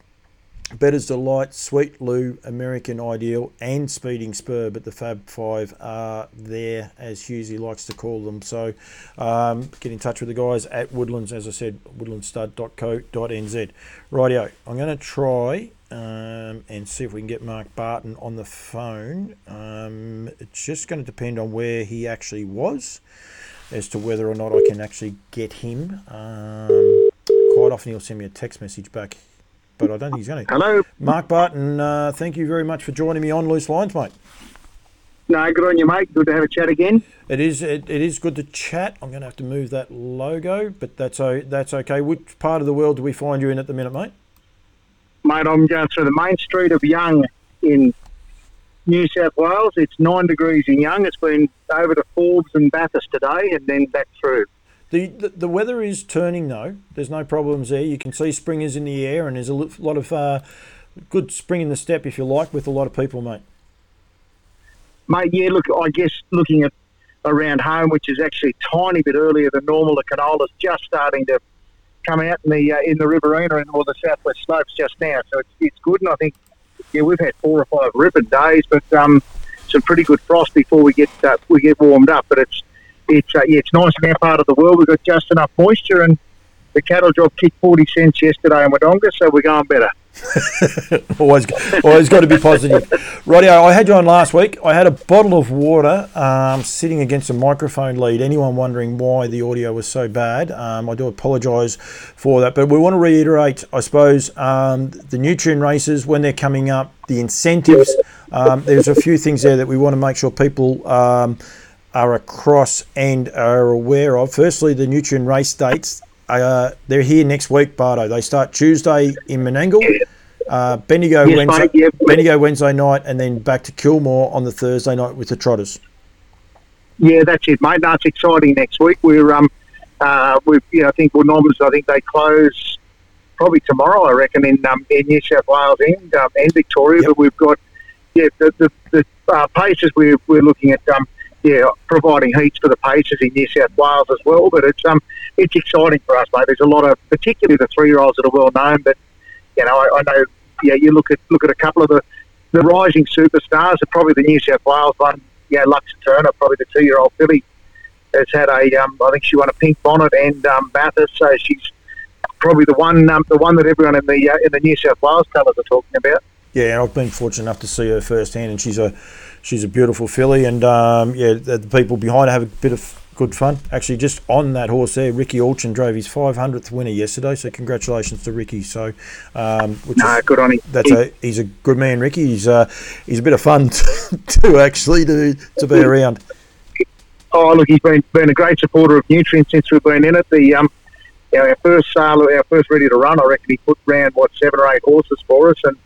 Bettor's Delight, Sweet Lou, American Ideal, and Speeding Spur, but the Fab Five are there, as Husey likes to call them. So um, get in touch with the guys at Woodlands, as I said, woodlandstud.co.nz. Rightio, I'm going to try um, and see if we can get Mark Barton on the phone. Um, it's just going to depend on where he actually was as to whether or not I can actually get him. Um, quite often he'll send me a text message back, but I don't think he's going to. Hello. Mark Barton, uh, thank you very much for joining me on Loose Lines, mate. No, good on you, mate. Good to have a chat again. It is. It, it is good to chat. I'm going to have to move that logo, but that's o- that's okay. Which part of the world do we find you in at the minute, mate? Mate, I'm going through the main street of Young in New South Wales. It's nine degrees in Young. It's been over to Forbes and Bathurst today, and then back through. The, the, the weather is turning though. There's no problems there. You can see spring is in the air, and there's a lot of uh, good spring in the step, if you like, with a lot of people, mate. Mate, yeah. Look, I guess looking at around home, which is actually a tiny bit earlier than normal, the canola's just starting to come out in the uh, in the Riverina and all the southwest slopes just now. So it's, it's good, and I think yeah, we've had four or five ripping days, but um, some pretty good frost before we get uh, we get warmed up. But it's it's uh, yeah, it's nice in our part of the world. We've got just enough moisture, and the cattle job kicked forty cents yesterday in Wodonga, so we're going better. *laughs* always, always got to be positive. Rightio, I had you on last week. I had a bottle of water um, sitting against a microphone lead. Anyone wondering why the audio was so bad? Um, I do apologise for that, but we want to reiterate, I suppose, um, the Nutrien races when they're coming up, the incentives. Um, there's a few things there that we want to make sure people um, are across and are aware of. Firstly, the Nutrien race dates. Uh, they're here next week, Bardo. They start Tuesday in Menangle, uh, Bendigo Yes, Wednesday, mate, yep. Bendigo Wednesday night, and then back to Kilmore on the Thursday night with the Trotters. Yeah, that's it, mate. No, exciting next week. We're um, uh, we you know, I think. I think they close probably tomorrow. I reckon in um, in New South Wales and um, and Victoria. Yep. But we've got yeah the the, the uh, paces we're we're looking at um yeah providing heats for the paces in New South Wales as well. But it's um it's exciting for us, mate. There's a lot of particularly the three year olds that are well known, but you know I, I know yeah you look at look at a couple of the the rising superstars. And probably the New South Wales one. Yeah, Lux Turner, probably the two year old filly has had a, um, I think she won a pink bonnet and um, Bathurst, so she's probably the one, um, the one that everyone in the uh, in the New South Wales colours are talking about. Yeah, I've been fortunate enough to see her firsthand, and she's a she's a beautiful filly, and um, yeah, the, the people behind her have a bit of good fun. Actually, just on that horse there, Ricky Alchin drove his 500th winner yesterday, so congratulations to Ricky. So, um, which No, is, good on him. that's a he's a good man, Ricky. He's uh, he's a bit of fun *laughs* to actually to to be around. Oh, look, he's been been a great supporter of Nutrien since we've been in it. The um, our first sale, our first ready to run, I reckon he put round what seven or eight horses for us, and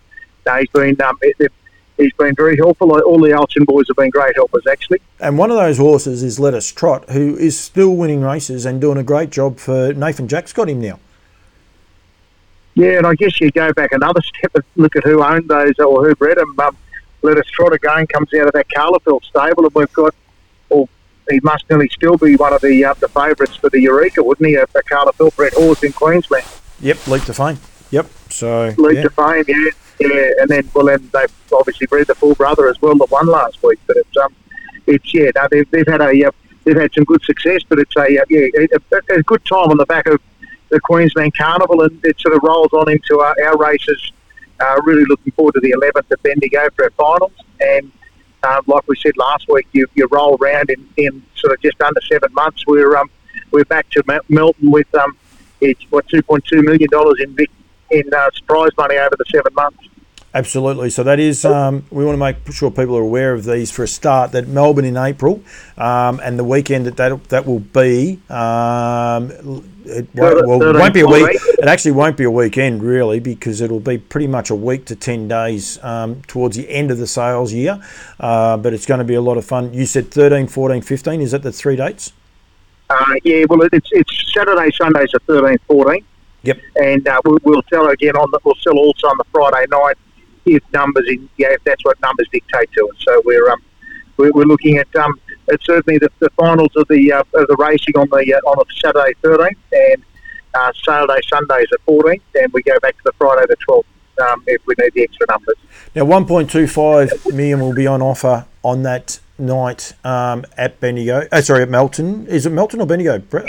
no, he's been um, it, he's been very helpful. All the Alchin boys have been great helpers, actually. And one of those horses is Let Us Trot, who is still winning races and doing a great job for Nathan Jack's got him now. Yeah, and I guess you go back another step and look at who owned those or who bred them. Um, Let Us Trot again comes out of that Carlefeld stable, and we've got, well, he must nearly still be one of the uh, the favourites for the Eureka, wouldn't he? A, a bred horse in Queensland. Yep, leap to fame. Yep. So Leap yeah. to fame, yeah. Yeah, and then, well, then they've obviously bred the full brother as well that won last week. But it's, um, it's yeah, no, they've, they've had a, they've had some good success, but it's a, yeah, a, a, good time on the back of the Queensland Carnival, and it sort of rolls on into our, our races. Uh, really looking forward to the 11th at Bendigo for our finals, and um, like we said last week, you, you roll around in, in sort of just under seven months. We're um, we're back to Mel- Melton with um, it's what 2.2 million dollars in in uh, prize money over the seven months. Absolutely. So that is, um, we want to make sure people are aware of these for a start. That Melbourne in April, um, and the weekend that that, that will be, um, it won't, well, it won't be a week. It actually won't be a weekend really, because it'll be pretty much a week to ten days um, towards the end of the sales year. Uh, but it's going to be a lot of fun. You said 13, 14, 15. Is that the three dates? Uh, yeah, well, it's it's Saturday, Sundays are 13, 14. Yep. And uh, we'll, we'll sell again on the, we'll sell also on the Friday night if numbers in yeah if that's what numbers dictate to us. So we're um we're, we're looking at um it's certainly the, the finals of the uh, of the racing on the uh, on a Saturday 13th and uh, Saturday Sundays at 14th, and we go back to the Friday the 12th um, if we need the extra numbers. Now, 1.25 million will be on offer on that night um, at Bendigo. Oh, sorry, at Melton. Is it Melton or Bendigo? Uh,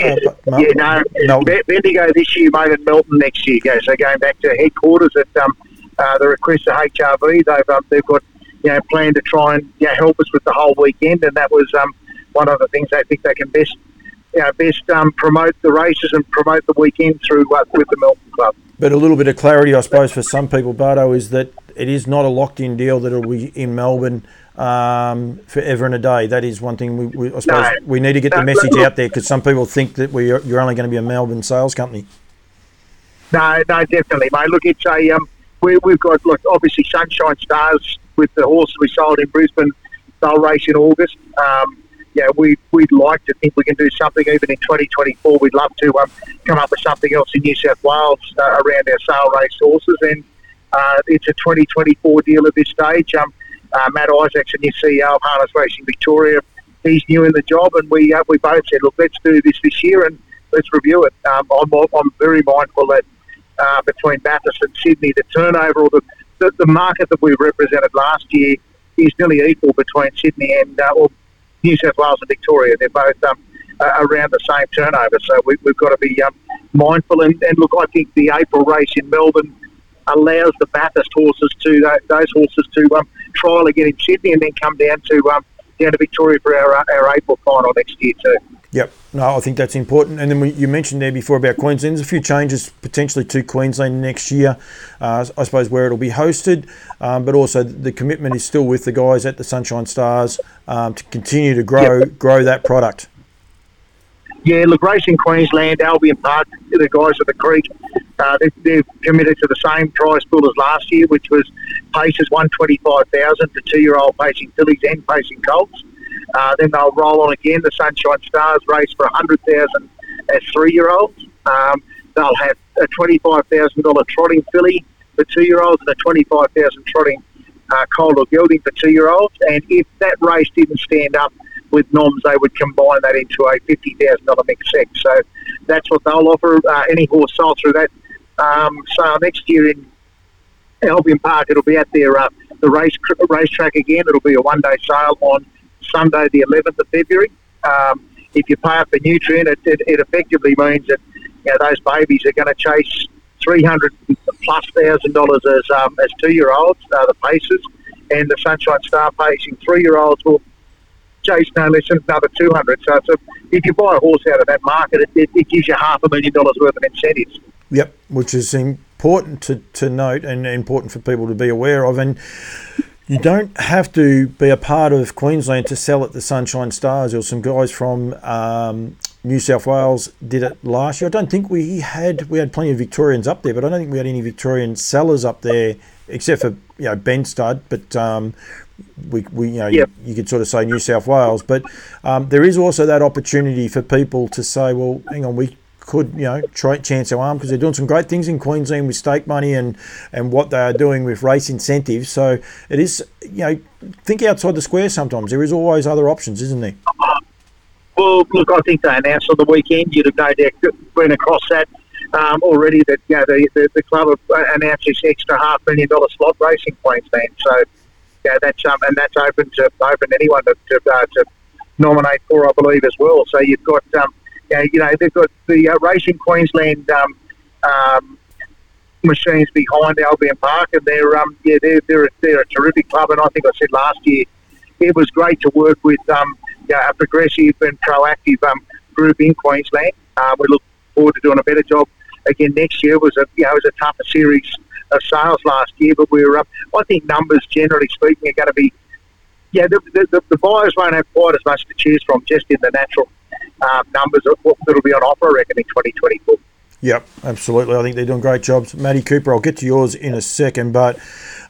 Mel- Yeah, no, Melton. Bendigo this year, mate, and Melton next year. Go so going back to headquarters at um, uh, the request of HRV, they've um, they've got you know planned to try and you know, help us with the whole weekend, and that was um, one of the things they think they can best you know, best um, promote the races and promote the weekend through uh, with the Melton Club. But a little bit of clarity, I suppose, for some people, Bardo, is that it is not a locked-in deal that it'll be in Melbourne um, forever and a day. That is one thing we, we I suppose No. we need to get the message look- out there because some people think that we are, you're only going to be a Melbourne sales company. No, no, definitely, mate. Look, it's a um, we, we've got look obviously Sunshine Stars with the horse we sold in Brisbane. They'll race in August. Um, yeah, we we'd like to think we can do something even in 2024. We'd love to um, come up with something else in New South Wales uh, around our sale race horses, and uh, it's a 2024 deal at this stage. Um, uh, Matt Isaacson, new CEO of Harness Racing Victoria, he's new in the job, and we uh, we both said, look, let's do this this year and let's review it. Um, I'm, I'm very mindful that uh, between Bathurst and Sydney, the turnover or the, the, the market that we represented last year is nearly equal between Sydney and uh, or New South Wales and Victoria. They're both um, uh, around the same turnover, so we, we've got to be um, mindful. And, and look, I think the April race in Melbourne allows the Bathurst horses to those horses to um, trial again in Sydney and then come down to um, down to Victoria for our, our April final next year too. Yep, no, I think that's important. And then we, you mentioned there before about Queensland. There's a few changes potentially to Queensland next year. Uh, I suppose where it'll be hosted, um, but also the commitment is still with the guys at the Sunshine Stars um, to continue to grow yep. grow that product. Yeah, look, Racing Queensland, Albion Park, the guys at the Creek, uh, they, they've committed to the same price pool as last year, which was paces 125,000 to two-year-old pacing fillies and pacing colts. Uh, then they'll roll on again. The Sunshine Stars race for 100000 as three-year-olds. Um, they'll have a $25,000 trotting filly for two-year-olds and a 25000 trotting uh, colt or gelding for two-year-olds. And if that race didn't stand up with noms, they would combine that into a $50,000 mixed set. So that's what they'll offer. Uh, any horse sold through that um, sale next year in Albion Park, it'll be at their uh, the race racetrack again. It'll be a one-day sale on Sunday, the 11th of February. Um, if you pay up the Nutrien, it, it, it, effectively means that you know, those babies are going to chase 300 plus thousand dollars as um, as two year olds, uh, the paces, and the Sunshine Star pacing three year olds will less than another 200. So, a, if you buy a horse out of that market, it, it, it gives you half a million dollars worth of incentives. Yep, which is important to, to note and important for people to be aware of. And you don't have to be a part of Queensland to sell at the Sunshine Stars. There were some guys from um, New South Wales did it last year. I don't think we had we had plenty of Victorians up there, but I don't think we had any Victorian sellers up there except for you know Ben Stud. But um, we, we you know yep. you, you, could sort of say New South Wales, but um, there is also that opportunity for people to say, well, hang on, we could you know try chance our arm because they're doing some great things in Queensland with stake money and and what they are doing with race incentives. So it is you know think outside the square. Sometimes there is always other options, isn't there? Well, look, I think they announced on the weekend. You'd have no doubt been across that um, already. That you know, the, the, the club have announced this extra half million dollar slot race in Queensland. So yeah, that's um, and that's open to open anyone to to, uh, to nominate for, I believe, as well. So you've got um, yeah, you know, they've got the uh, Racing Queensland um, um, machines behind Albion Park, and they're um, yeah, they're, they're, they're a terrific club. And I think I said last year, it was great to work with um, a progressive and proactive um, group in Queensland. Uh, we look forward to doing a better job again next year. It was a you know, it was a tougher series of sales last year, but we were up. I think numbers, generally speaking, are going to be. Yeah, the, the, the buyers won't have quite as much to choose from just in the natural um, numbers that'll be on offer, I reckon, in 2024. Yep, absolutely. I think they're doing great jobs. Matty Cooper, I'll get to yours in a second, but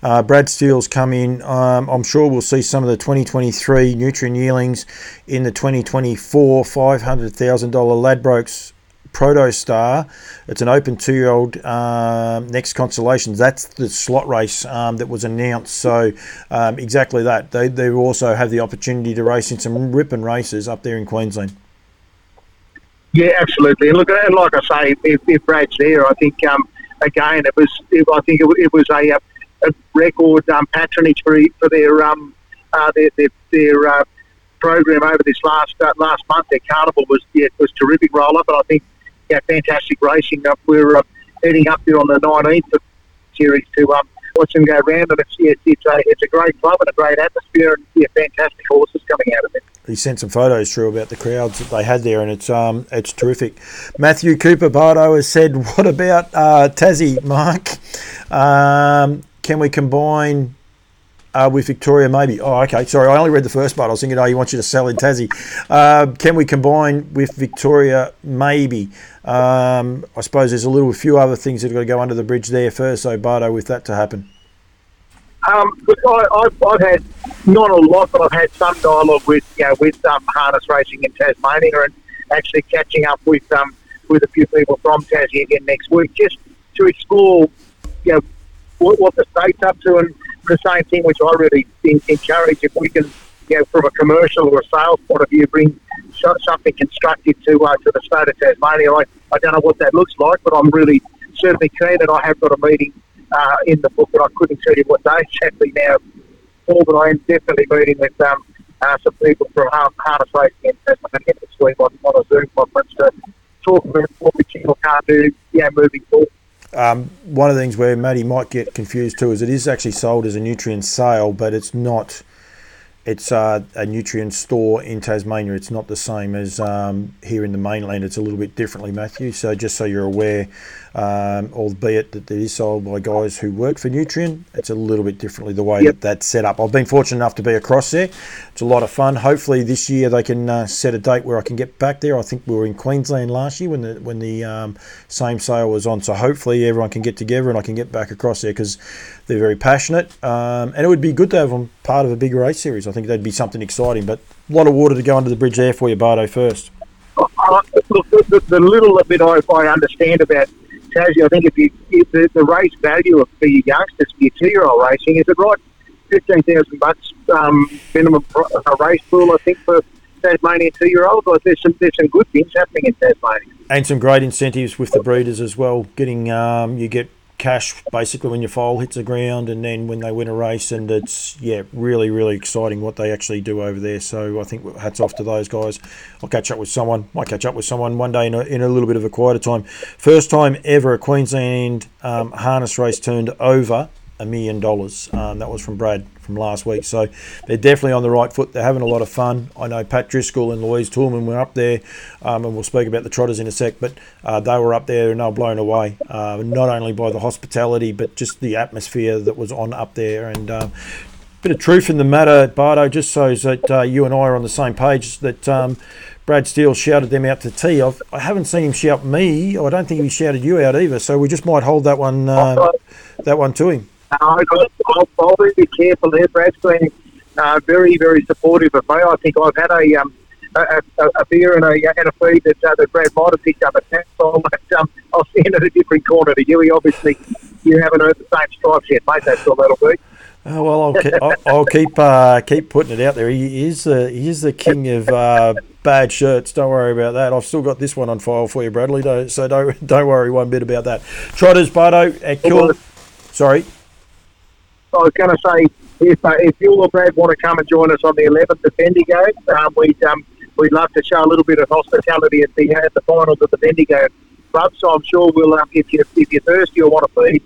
uh, Brad Steele's come in. Um, I'm sure we'll see some of the 2023 Nutrien yearlings in the 2024 $500,000 Ladbrokes Proto Star. It's an open two year old um, next Constellations. That's the slot race um, that was announced. So, um, exactly that. They, they also have the opportunity to race in some ripping races up there in Queensland. Yeah, absolutely. And look, and like I say, if, if Brad's there, I think um, again it was. It, I think it, it was a, a record um, patronage for for their um, uh, their their, their uh, program over this last uh, last month. Their carnival was yeah, was terrific roll up, and I think yeah, fantastic racing. Uh, we're uh, heading up there on the 19th of series to um, watch them go round, and it's, it's, it's, a, it's a great club and a great atmosphere, and yeah, fantastic horses coming out of it. He sent some photos through about the crowds that they had there, and it's um it's terrific. Matthew Cooper Bardo has said, "What about uh, Tassie, Mark? Um, can we combine uh, with Victoria, maybe. Oh, okay. Sorry, I only read the first part. I was thinking, oh, he wants you to sell in Tassie. Uh, can we combine with Victoria? Maybe. Um, I suppose there's a little, few other things that have got to go under the bridge there first. So, Bardo, with that to happen. Um, look, I, have I've had not a lot, but I've had some dialogue with you know with um, harness racing in Tasmania and actually catching up with um, with a few people from Tassie again next week, just to explore you know what, what the state's up to and the same thing which I really encourage if we can you know from a commercial or a sales point of view bring something constructive to uh, to the state of Tasmania. I, I don't know what that looks like, but I'm really certainly keen that I have got a meeting uh, in the book, but I couldn't tell you what day exactly now. Paul, but I am definitely meeting with um, uh, some people from harness racing in Tasmania this week on, on a Zoom conference to talk about what we can or can't do yeah, moving forward. Um, one of the things where Matty might get confused too is it is actually sold as a Nutrien sale, but it's not it's uh, a Nutrien store in Tasmania. It's not the same as um, here in the mainland. It's a little bit differently, Matthew. So just so you're aware, um, albeit that it is sold by guys who work for Nutrien, it's a little bit differently the way yep. that that's set up. I've been fortunate enough to be across there. It's a lot of fun. Hopefully this year they can uh, set a date where I can get back there. I think we were in Queensland last year when the when the um, same sale was on. So hopefully everyone can get together and I can get back across there because they're very passionate. Um, and it would be good to have them part of a big race series. I think that'd be something exciting. But a lot of water to go under the bridge there for you, Bardo, first. Uh, the, the, little bit I, I understand about Tassie, I think if you if the, the race value of for your youngsters, for your two-year-old racing, is it right? Fifteen thousand bucks um, minimum a race pool, I think, for Tasmanian two-year-olds. Like there's some there's some good things happening in Tasmania, and some great incentives with the breeders as well. Getting um, you get cash basically when your foal hits the ground and then when they win a race and it's yeah really really exciting what they actually do over there. So i think hats off to those guys. I'll catch up with someone might catch up with someone one day in a, in a little bit of a quieter time. First time ever a queensland um, harness race turned over a million dollars. Um, that was from brad from last week. So they're definitely on the right foot. They're having a lot of fun. I know Pat Driscoll and Louise Toolman were up there, um, and we'll speak about the Trotters in a sec, but uh, they were up there and they were blown away, uh, not only by the hospitality, but just the atmosphere that was on up there. And um, bit of truth in the matter, Bardo, just so that uh, you and I are on the same page, that um, Brad Steele shouted them out to tea. I've, I haven't seen him shout me. I don't think he shouted you out either. So we just might hold that one, uh, that one to him. I'll, I'll be careful there. Brad's been uh, very, very supportive of me. I think I've had a um, a, a, a, beer and a, and a feed that, uh, that Brad might have picked up at that time. But, um, I'll stand at a different corner to you. He obviously, you haven't earned the same stripes yet, mate. That's all that'll be. Oh, well, I'll keep, I'll, I'll keep, uh, keep putting it out there. He is the he is the king of uh, bad shirts. Don't worry about that. I've still got this one on file for you, Bradley. Don't, so don't *laughs* don't worry one bit about that. Trotters, Bardo, at. Sorry. I was going to say, if uh, if you or Brad want to come and join us on the 11th of Bendigo, um, we'd um, we'd love to show a little bit of hospitality at the at the finals of the Bendigo Club. So I'm sure we'll um, if you if you're thirsty or want to feed,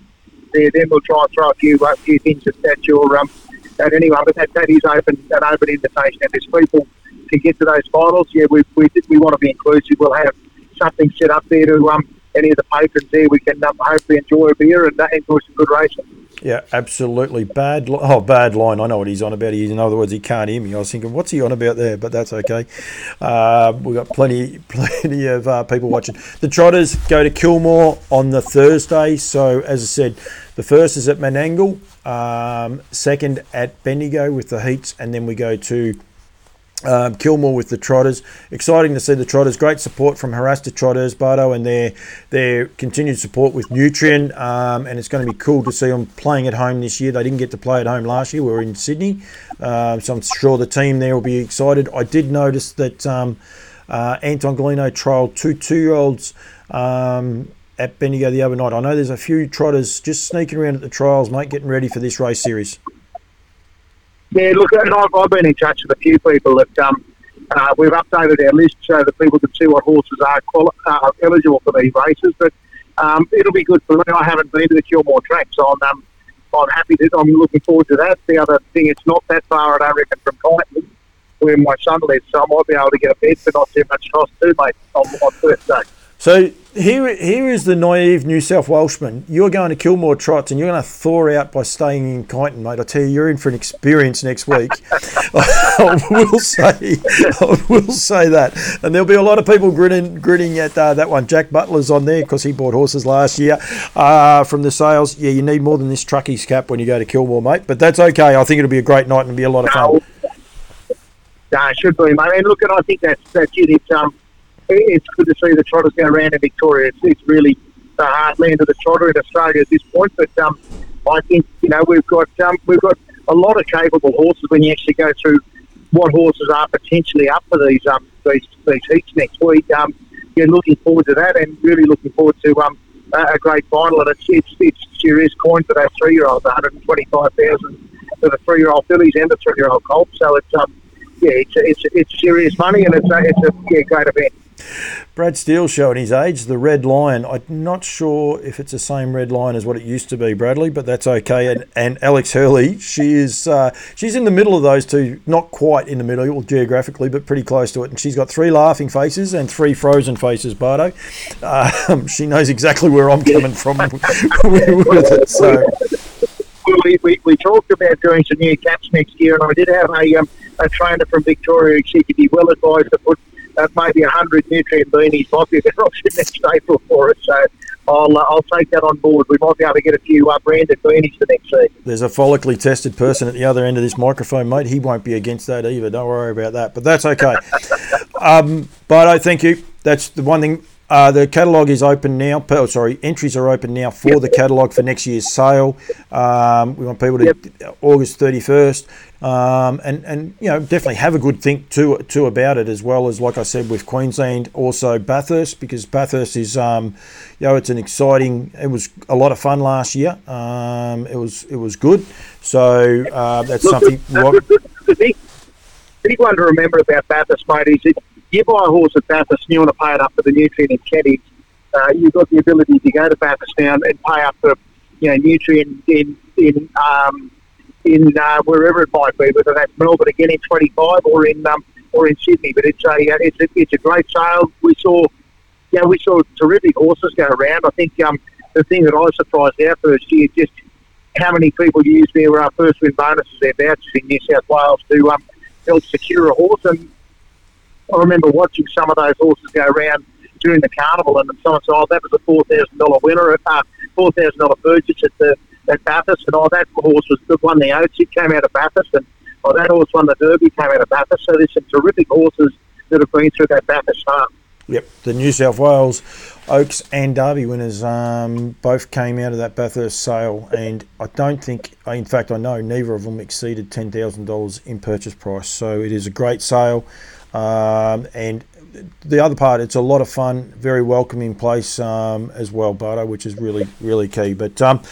there, then we'll try and throw a few a few things at, at your um at anyone. But that, that is open an open invitation. And if people to get to those finals, yeah, we we, we want to be inclusive. We'll have something set up there to um any of the patrons there. We can um, hopefully enjoy a beer and uh, enjoy some good racing. Yeah, absolutely. Bad li- oh, bad line. I know what he's on about. In other words, he can't hear me. I was thinking, what's he on about there? But that's okay. Uh, we've got plenty, *laughs* plenty of uh, people watching. The Trotters go to Kilmore on the Thursday. So, as I said, the first is at Menangle, um, second at Bendigo with the heats, and then we go to um, Kilmore with the Trotters. Exciting to see the Trotters. Great support from Haras des Trotteurs, Bardo, and their their continued support with Nutrien. Um, and it's going to be cool to see them playing at home this year. They didn't get to play at home last year. We were in Sydney, uh, so I'm sure the team there will be excited. I did notice that um, uh, Anton Golino trialled two two-year-olds. Um, at Bendigo the other night. I know there's a few trotters just sneaking around at the trials, mate, getting ready for this race series. Yeah, look, and I've, I've been in touch with a few people that um, uh, we've updated our list so that people can see what horses are quali- uh, eligible for these races. But um, it'll be good for me. I haven't been to the Kilmore track, so I'm, um, I'm happy that I'm looking forward to that. The other thing, it's not that far, I don't reckon, from Kyneton, where my son lives, so I might be able to get a bed for not too much cost too, mate, on, on Thursday. So here, here is the naive New South Welshman. You're going to Kilmore Trots and you're going to thaw out by staying in Kyneton, mate. I tell you, you're in for an experience next week. *laughs* I will say, I will say that. And there'll be a lot of people grinning, grinning at uh, that one. Jack Butler's on there because he bought horses last year uh, from the sales. Yeah, you need more than this truckies cap when you go to Kilmore, mate. But that's okay. I think it'll be a great night and it'll be a lot of fun. No, it should be, mate. And look, at I think that's that's it. It's um it's good to see the trotters go around in Victoria. It's, it's really the heartland of the trotter in Australia at this point. But um, I think you know we've got um, we've got a lot of capable horses when you actually go through what horses are potentially up for these um, these, these heats next week. Um, yeah, looking forward to that, and really looking forward to um, a great final. And it's it's, it's serious coin for those three year olds, one hundred and twenty five thousand for the three year old fillies and the three year old colts. So it's um, yeah, it's it's it's serious money, and it's a, it's a yeah, great event. Brad Steele showing his age, the Red Lion. I'm not sure if it's the same Red Lion as what it used to be, Bradley, but that's okay. And, and Alex Hurley, she is uh, she's in the middle of those two, not quite in the middle geographically, but pretty close to it. And she's got three laughing faces and three frozen faces, Bardo. Um, she knows exactly where I'm coming from with *laughs* it. So. We, we, we talked about doing some new caps next year, and I did have a, um, a trainer from Victoria. who She could be well advised to put maybe 100 Nutrien beanies might be a better option next April for us. So I'll, uh, I'll take that on board. We might be able to get a few uh, branded beanies for next season. There's a follically tested person at the other end of this microphone, mate. He won't be against that either. Don't worry about that. But that's okay. *laughs* um, but I thank you. That's the one thing. Uh, the catalogue is open now. Oh, sorry, entries are open now for yep. the catalogue for next year's sale. Um, we want people to yep. August 31st. Um, and and you know definitely have a good think too too about it as well as like I said with Queensland also Bathurst because Bathurst is um, you know it's an exciting it was a lot of fun last year. Um, it was it was good. So uh, that's Look, something the, the, big, big one to remember about Bathurst mate is if you buy a horse at Bathurst and you want to pay it up for the Nutrien and caddies uh, you've got the ability to go to Bathurst now and pay up for you know Nutrien in in um, in uh, wherever it might be, whether that's Melbourne again in 25 or in um, or in Sydney. But it's a it's a, it's a great sale. We saw yeah we saw terrific horses go around. I think um, the thing that I was surprised our first year just how many people used their uh, first win bonuses, their vouchers in New South Wales to um, help secure a horse. And I remember watching some of those horses go around during the carnival, and someone said, "Oh, that was a four thousand dollar winner, uh, four thousand dollar purchase at the at Bathurst, and oh, that horse was the one the Oaks. It came out of Bathurst, and oh, that horse won the Derby, came out of Bathurst. So there's some terrific horses that have been through that Bathurst farm. Yep, the New South Wales Oaks and Derby winners um, both came out of that Bathurst sale, and I don't think, in fact, I know neither of them exceeded ten thousand dollars in purchase price. So it is a great sale, um, and the other part, it's a lot of fun, very welcoming place um, as well, Bardo, which is really really key. But um,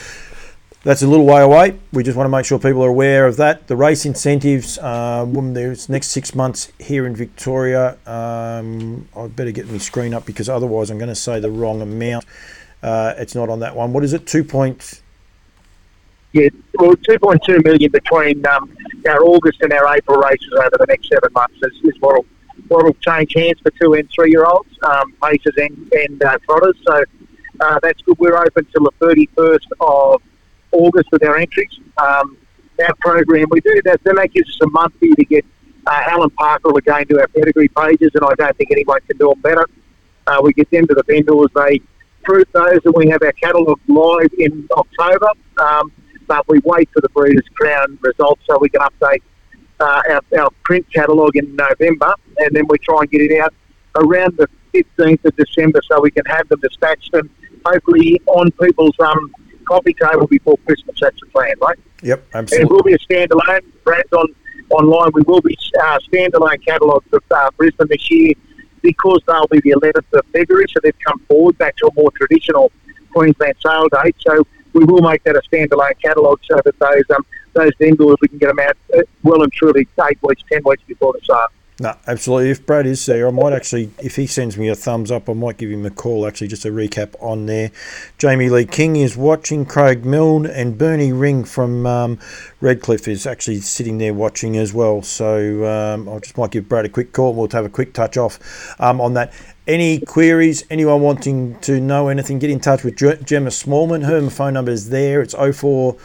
that's a little way away. We just want to make sure people are aware of that. The race incentives, um, there's next six months here in Victoria. Um, I better get my screen up because otherwise I'm going to say the wrong amount. Uh, it's not on that one. What is it? Two point. Yeah, well, 2.2 million between um, our August and our April races over the next seven months is, is what will what will change hands for two and three year olds, um, paces and, and uh, trotters. So uh, that's good. We're open till the 31st of August with our entries. Um, our program, we do that. Then that gives us a month here to get uh, Alan Parker again to our pedigree pages, and I don't think anyone can do them better. Uh, we get them to the vendors, they prove those, and we have our catalogue live in October. Um, but we wait for the Breeders' Crown results so we can update uh, our, our print catalogue in November, and then we try and get it out around the 15th of December so we can have them dispatched and hopefully on people's um, coffee table before Christmas. That's the plan, right? Yep, absolutely. And it will be a standalone. brand on online. We will be uh, standalone catalogue for uh, Brisbane this year because they'll be the 11th of February, so they've come forward back to a more traditional Queensland sale date. So we will make that a standalone catalogue so that those um, those vendors we can get them out uh, well and truly eight weeks, ten weeks before the sale. No, absolutely. If Brad is there, I might actually, if he sends me a thumbs up, I might give him a call, actually, just a recap on there. Jamie Lee King is watching, Craig Milne, and Bernie Ring from um, Redcliffe is actually sitting there watching as well. So um, I just might give Brad a quick call we'll have a quick touch off um, on that. Any queries, anyone wanting to know anything, get in touch with Gemma Smallman. Her phone number is there. It's 04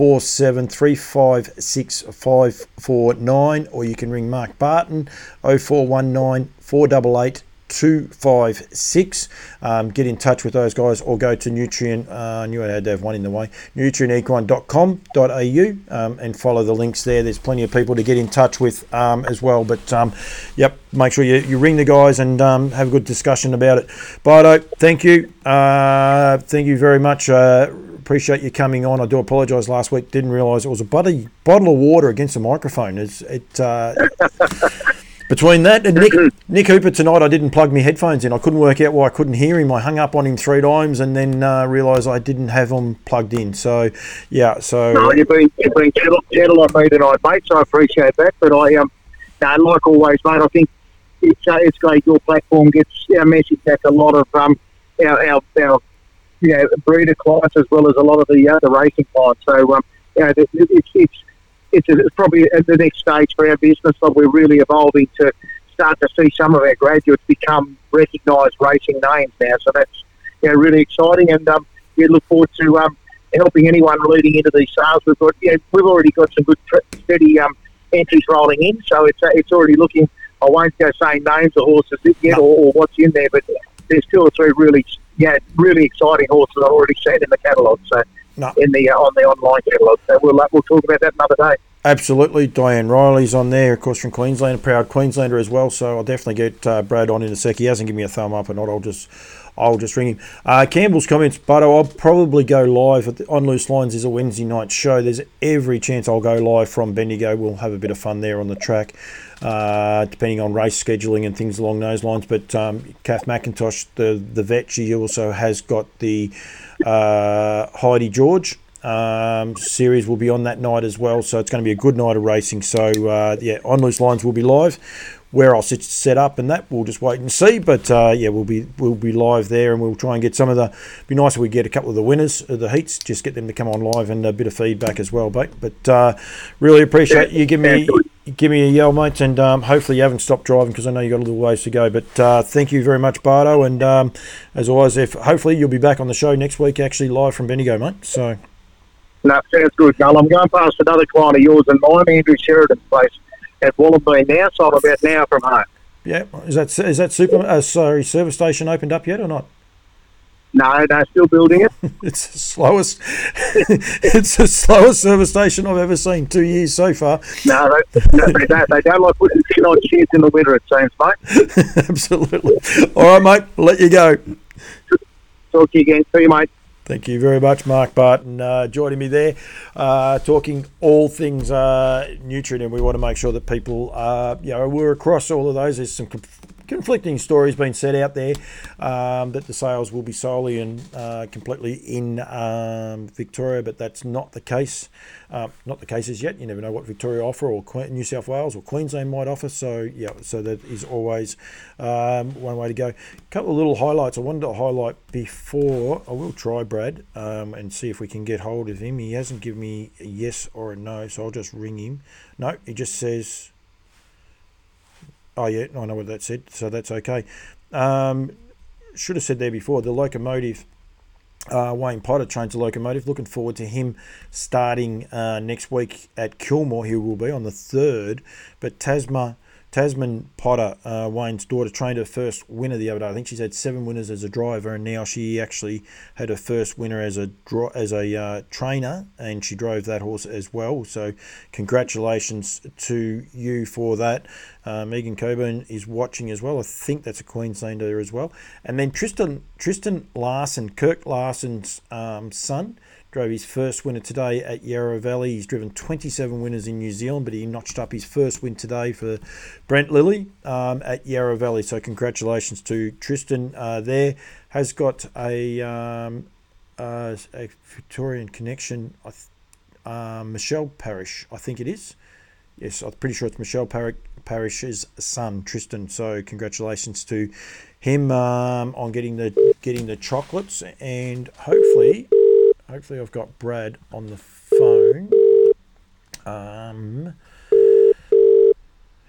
four seven three five six five four nine, or you can ring Mark Barton 0419 488 256. Um, get in touch with those guys or go to Nutrien. Uh, I knew I had to have one in the way. NutrienEquine.com.au um, and follow the links there. There's plenty of people to get in touch with um, as well. But um, yep, make sure you, you ring the guys and um, have a good discussion about it. Bido, thank you. Uh, thank you very much. Uh, appreciate you coming on. I do apologise last week. Didn't realise it was a bottle of water against the microphone. It's, it uh, *laughs* between that and Nick, Nick Hooper tonight, I didn't plug my headphones in. I couldn't work out why I couldn't hear him. I hung up on him three times and then uh, realised I didn't have them plugged in. So yeah, so no, you've been you've been gentle, gentle on me tonight, mate. So I appreciate that. But I um, no, like always, mate. I think it's uh, it's great. Your platform gets our message back a lot of um, our, our, our you know, breeder clients as well as a lot of the the racing clients. So um, you know, it's it's it's, it's probably at the next stage for our business, but we're really evolving to start to see some of our graduates become recognised racing names now. So that's you know, really exciting, and um, we look forward to um, helping anyone leading into these sales. We've got you know, we've already got some good steady um, entries rolling in, so it's uh, it's already looking. I won't go saying names of horses yet or, or what's in there, but there's two or three really yeah really exciting horses I've already seen in the catalogue. So no. in the uh, on the online catalogue. So we'll uh, we'll talk about that another day. Absolutely, Diane Riley's on there, of course, from Queensland, a proud Queenslander as well. So I'll definitely get uh, Brad on in a sec. He hasn't given me a thumb up or not. I'll just I'll just ring him. Uh, Campbell's comments, but I'll probably go live the, on Loose Lines is a Wednesday night show. There's every chance I'll go live from Bendigo. We'll have a bit of fun there on the track, uh, depending on race scheduling and things along those lines. But um, Kath McIntosh, the the vet, she also has got the uh, Heidi George. Um, series will be on that night as well, so it's going to be a good night of racing. So uh, yeah, on loose lines will be live where I'll sit set up and that we'll just wait and see. But uh, yeah, we'll be we'll be live there and we'll try and get some of the. Be nice if we get a couple of the winners of the heats, just get them to come on live and a bit of feedback as well. But but uh, really appreciate you give me. Give me a yell, mates, and um, hopefully you haven't stopped driving because I know you got a little ways to go. But uh, thank you very much, Bardo, and um, as always, if hopefully you'll be back on the show next week, actually live from Bendigo, mate. So, no, sounds good, Carl. I'm going past another client of yours and mine, Andrew Sheridan's place at Wollongong now, so I'm about now from home. Yeah, is that is that super? Uh, sorry, service station opened up yet or not? No, they're still building it. *laughs* it's the slowest. *laughs* it's the slowest service station I've ever seen. Two years so far. No, they, they, don't, they don't like putting tin on sheds in the winter. It seems, mate. *laughs* Absolutely. All right, mate. I'll let you go. Talk to you again. See you, mate. Thank you very much, Mark Barton, uh, joining me there, uh, talking all things uh, Nutrien, and we want to make sure that people, uh, you know, we're across all of those. There's some conflicting stories being set out there um, that the sales will be solely and uh, completely in um, Victoria, but that's not the case. Uh, not the case as yet. You never know what Victoria offer or New South Wales or Queensland might offer. So yeah, so that is always um, one way to go. A couple of little highlights I wanted to highlight before. I will try Brad um, and see if we can get hold of him. He hasn't given me a yes or a no, so I'll just ring him. No, he just says Oh, yeah, I know what that said, so that's okay. Um, should have said there before the locomotive. Uh, Wayne Potter trains the locomotive. Looking forward to him starting uh, next week at Kilmore. He will be on the third. But Tasma Tasman Potter, uh, Wayne's daughter, trained her first winner the other day. I think she's had seven winners as a driver, and now she actually had her first winner as a as a uh, trainer, and she drove that horse as well. So, congratulations to you for that. Uh, Megan Coburn is watching as well. I think that's a Queenslander as well. And then Tristan Tristan Larson, Kirk Larsen's um, son drove his first winner today at Yarra Valley. He's driven 27 winners in New Zealand, but he notched up his first win today for Brent Lilly um, at Yarra Valley. So congratulations to Tristan uh, there. Has got a, um, uh, a Victorian connection. Uh, Michelle Parish, I think it is. Yes, I'm pretty sure it's Michelle Par- Parish's son, Tristan. So congratulations to him um, on getting the getting the chocolates, and hopefully hopefully I've got Brad on the phone. Um,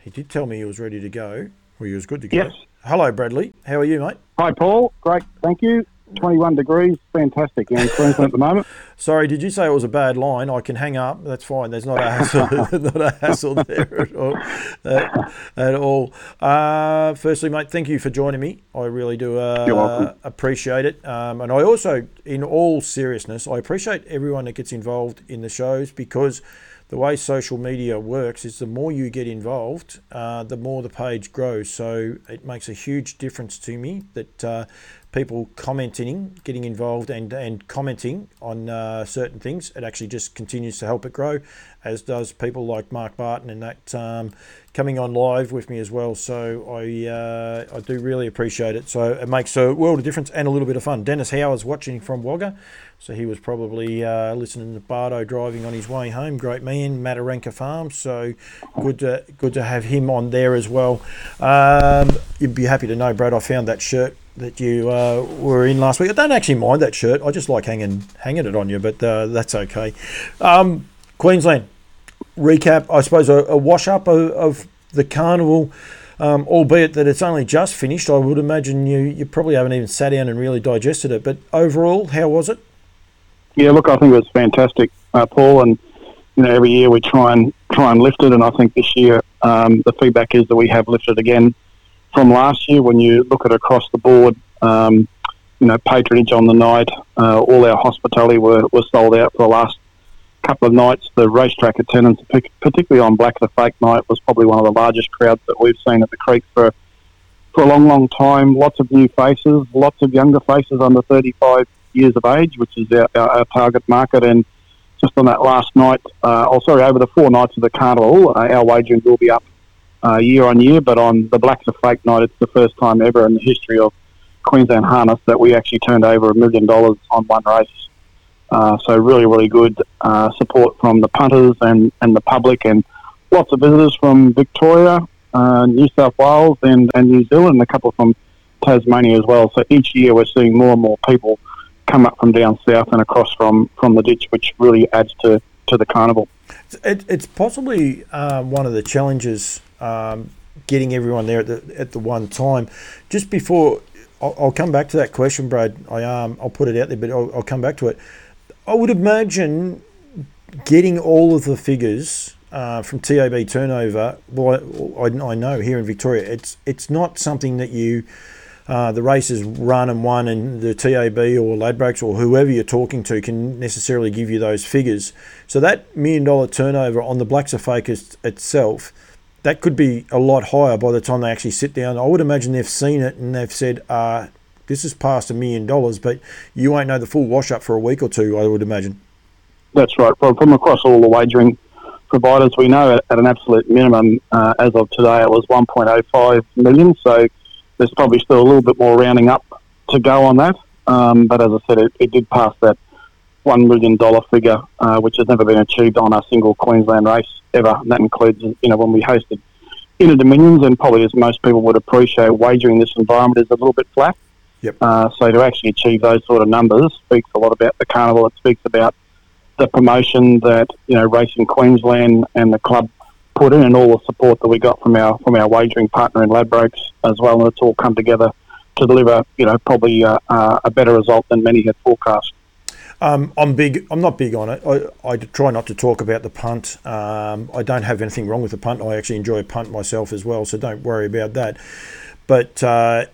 he did tell me he was ready to go. Well, he was good to go. Yes. Hello, Bradley. How are you, mate? Hi, Paul. Great. Thank you. 21 degrees, fantastic in Queensland at the moment. *laughs* Sorry, did you say it was a bad line? I can hang up. That's fine. There's not a hassle, *laughs* *laughs* not a hassle there at all. Uh, at all. Uh, firstly, mate, thank you for joining me. I really do uh, appreciate it. Um, and I also, in all seriousness, I appreciate everyone that gets involved in the shows because the way social media works is the more you get involved, uh, the more the page grows. So it makes a huge difference to me that uh, people commenting, getting involved, and and commenting on uh, certain things. It actually just continues to help it grow, as does people like Mark Barton and that um, coming on live with me as well. So I uh, I do really appreciate it. So it makes a world of difference and a little bit of fun. Dennis Howar's watching from Wagga, so he was probably uh, listening to Bardo driving on his way home. Great man, Mataranka Farm. So good to good to have him on there as well. Um, you'd be happy to know, Brad. I found that shirt that you uh, were in last week. I don't actually mind that shirt. I just like hanging hanging it on you, but uh, that's okay. Um, Queensland recap, I suppose, a, a wash up of, of, the carnival, um, albeit that it's only just finished. I would imagine you, you probably haven't even sat down and really digested it. But overall, how was it? Yeah, look, I think it was fantastic, uh, Paul. And you know, every year we try and try and lift it, and I think this year um, the feedback is that we have lifted again from last year. When you look at across the board, um, you know, patronage on the night, uh, all our hospitality were, were sold out for the last couple of nights, the racetrack attendance, particularly on Blacks A Fake night, was probably one of the largest crowds that we've seen at the Creek for for a long, long time. Lots of new faces, lots of younger faces under 35 years of age, which is our, our, our target market. And just on that last night, uh, oh sorry, over the four nights of the carnival, uh, our wagering will be up uh, year on year. But on the Blacks A Fake night, it's the first time ever in the history of Queensland Harness that we actually turned over a million dollars on one race. Uh, so really, really good uh, support from the punters and, and the public, and lots of visitors from Victoria, uh, New South Wales, and, and New Zealand, and a couple from Tasmania as well. So each year we're seeing more and more people come up from down south and across from, from the ditch, which really adds to, to the carnival. It, it's possibly uh, one of the challenges um, getting everyone there at the, at the one time. Just before, I'll, I'll come back to that question, Brad. I um, I'll put it out there, but I'll, I'll come back to it. I would imagine getting all of the figures uh, from TAB turnover. Well, I, I, know here in Victoria, it's it's not something that you uh, the races run and won, and the TAB or Ladbrokes or whoever you're talking to can necessarily give you those figures. So that million dollar turnover on the Blacks of Focus itself. That could be a lot higher by the time they actually sit down. I would imagine they've seen it and they've said, uh, this is past a million dollars, but you won't know the full wash up for a week or two, I would imagine. That's right. From, from across all the wagering providers, we know at, at an absolute minimum, uh, as of today, it was 1.05 million. So there's probably still a little bit more rounding up to go on that. Um, but as I said, it, it, did pass that $1 million figure, uh, which has never been achieved on a single Queensland race ever. And that includes, you know, when we hosted Inter Dominions, and probably as most people would appreciate, wagering this environment is a little bit flat. Yep. Uh, so to actually achieve those sort of numbers speaks a lot about the carnival. It speaks about the promotion that you know Racing Queensland and the club put in, and all the support that we got from our from our wagering partner in Ladbrokes as well. And it's all come together to deliver, you know, probably a, a better result than many had forecast. Um, I'm big. I'm not big on it. I, I try not to talk about the punt. Um, I don't have anything wrong with the punt. I actually enjoy a punt myself as well, so don't worry about that. But uh,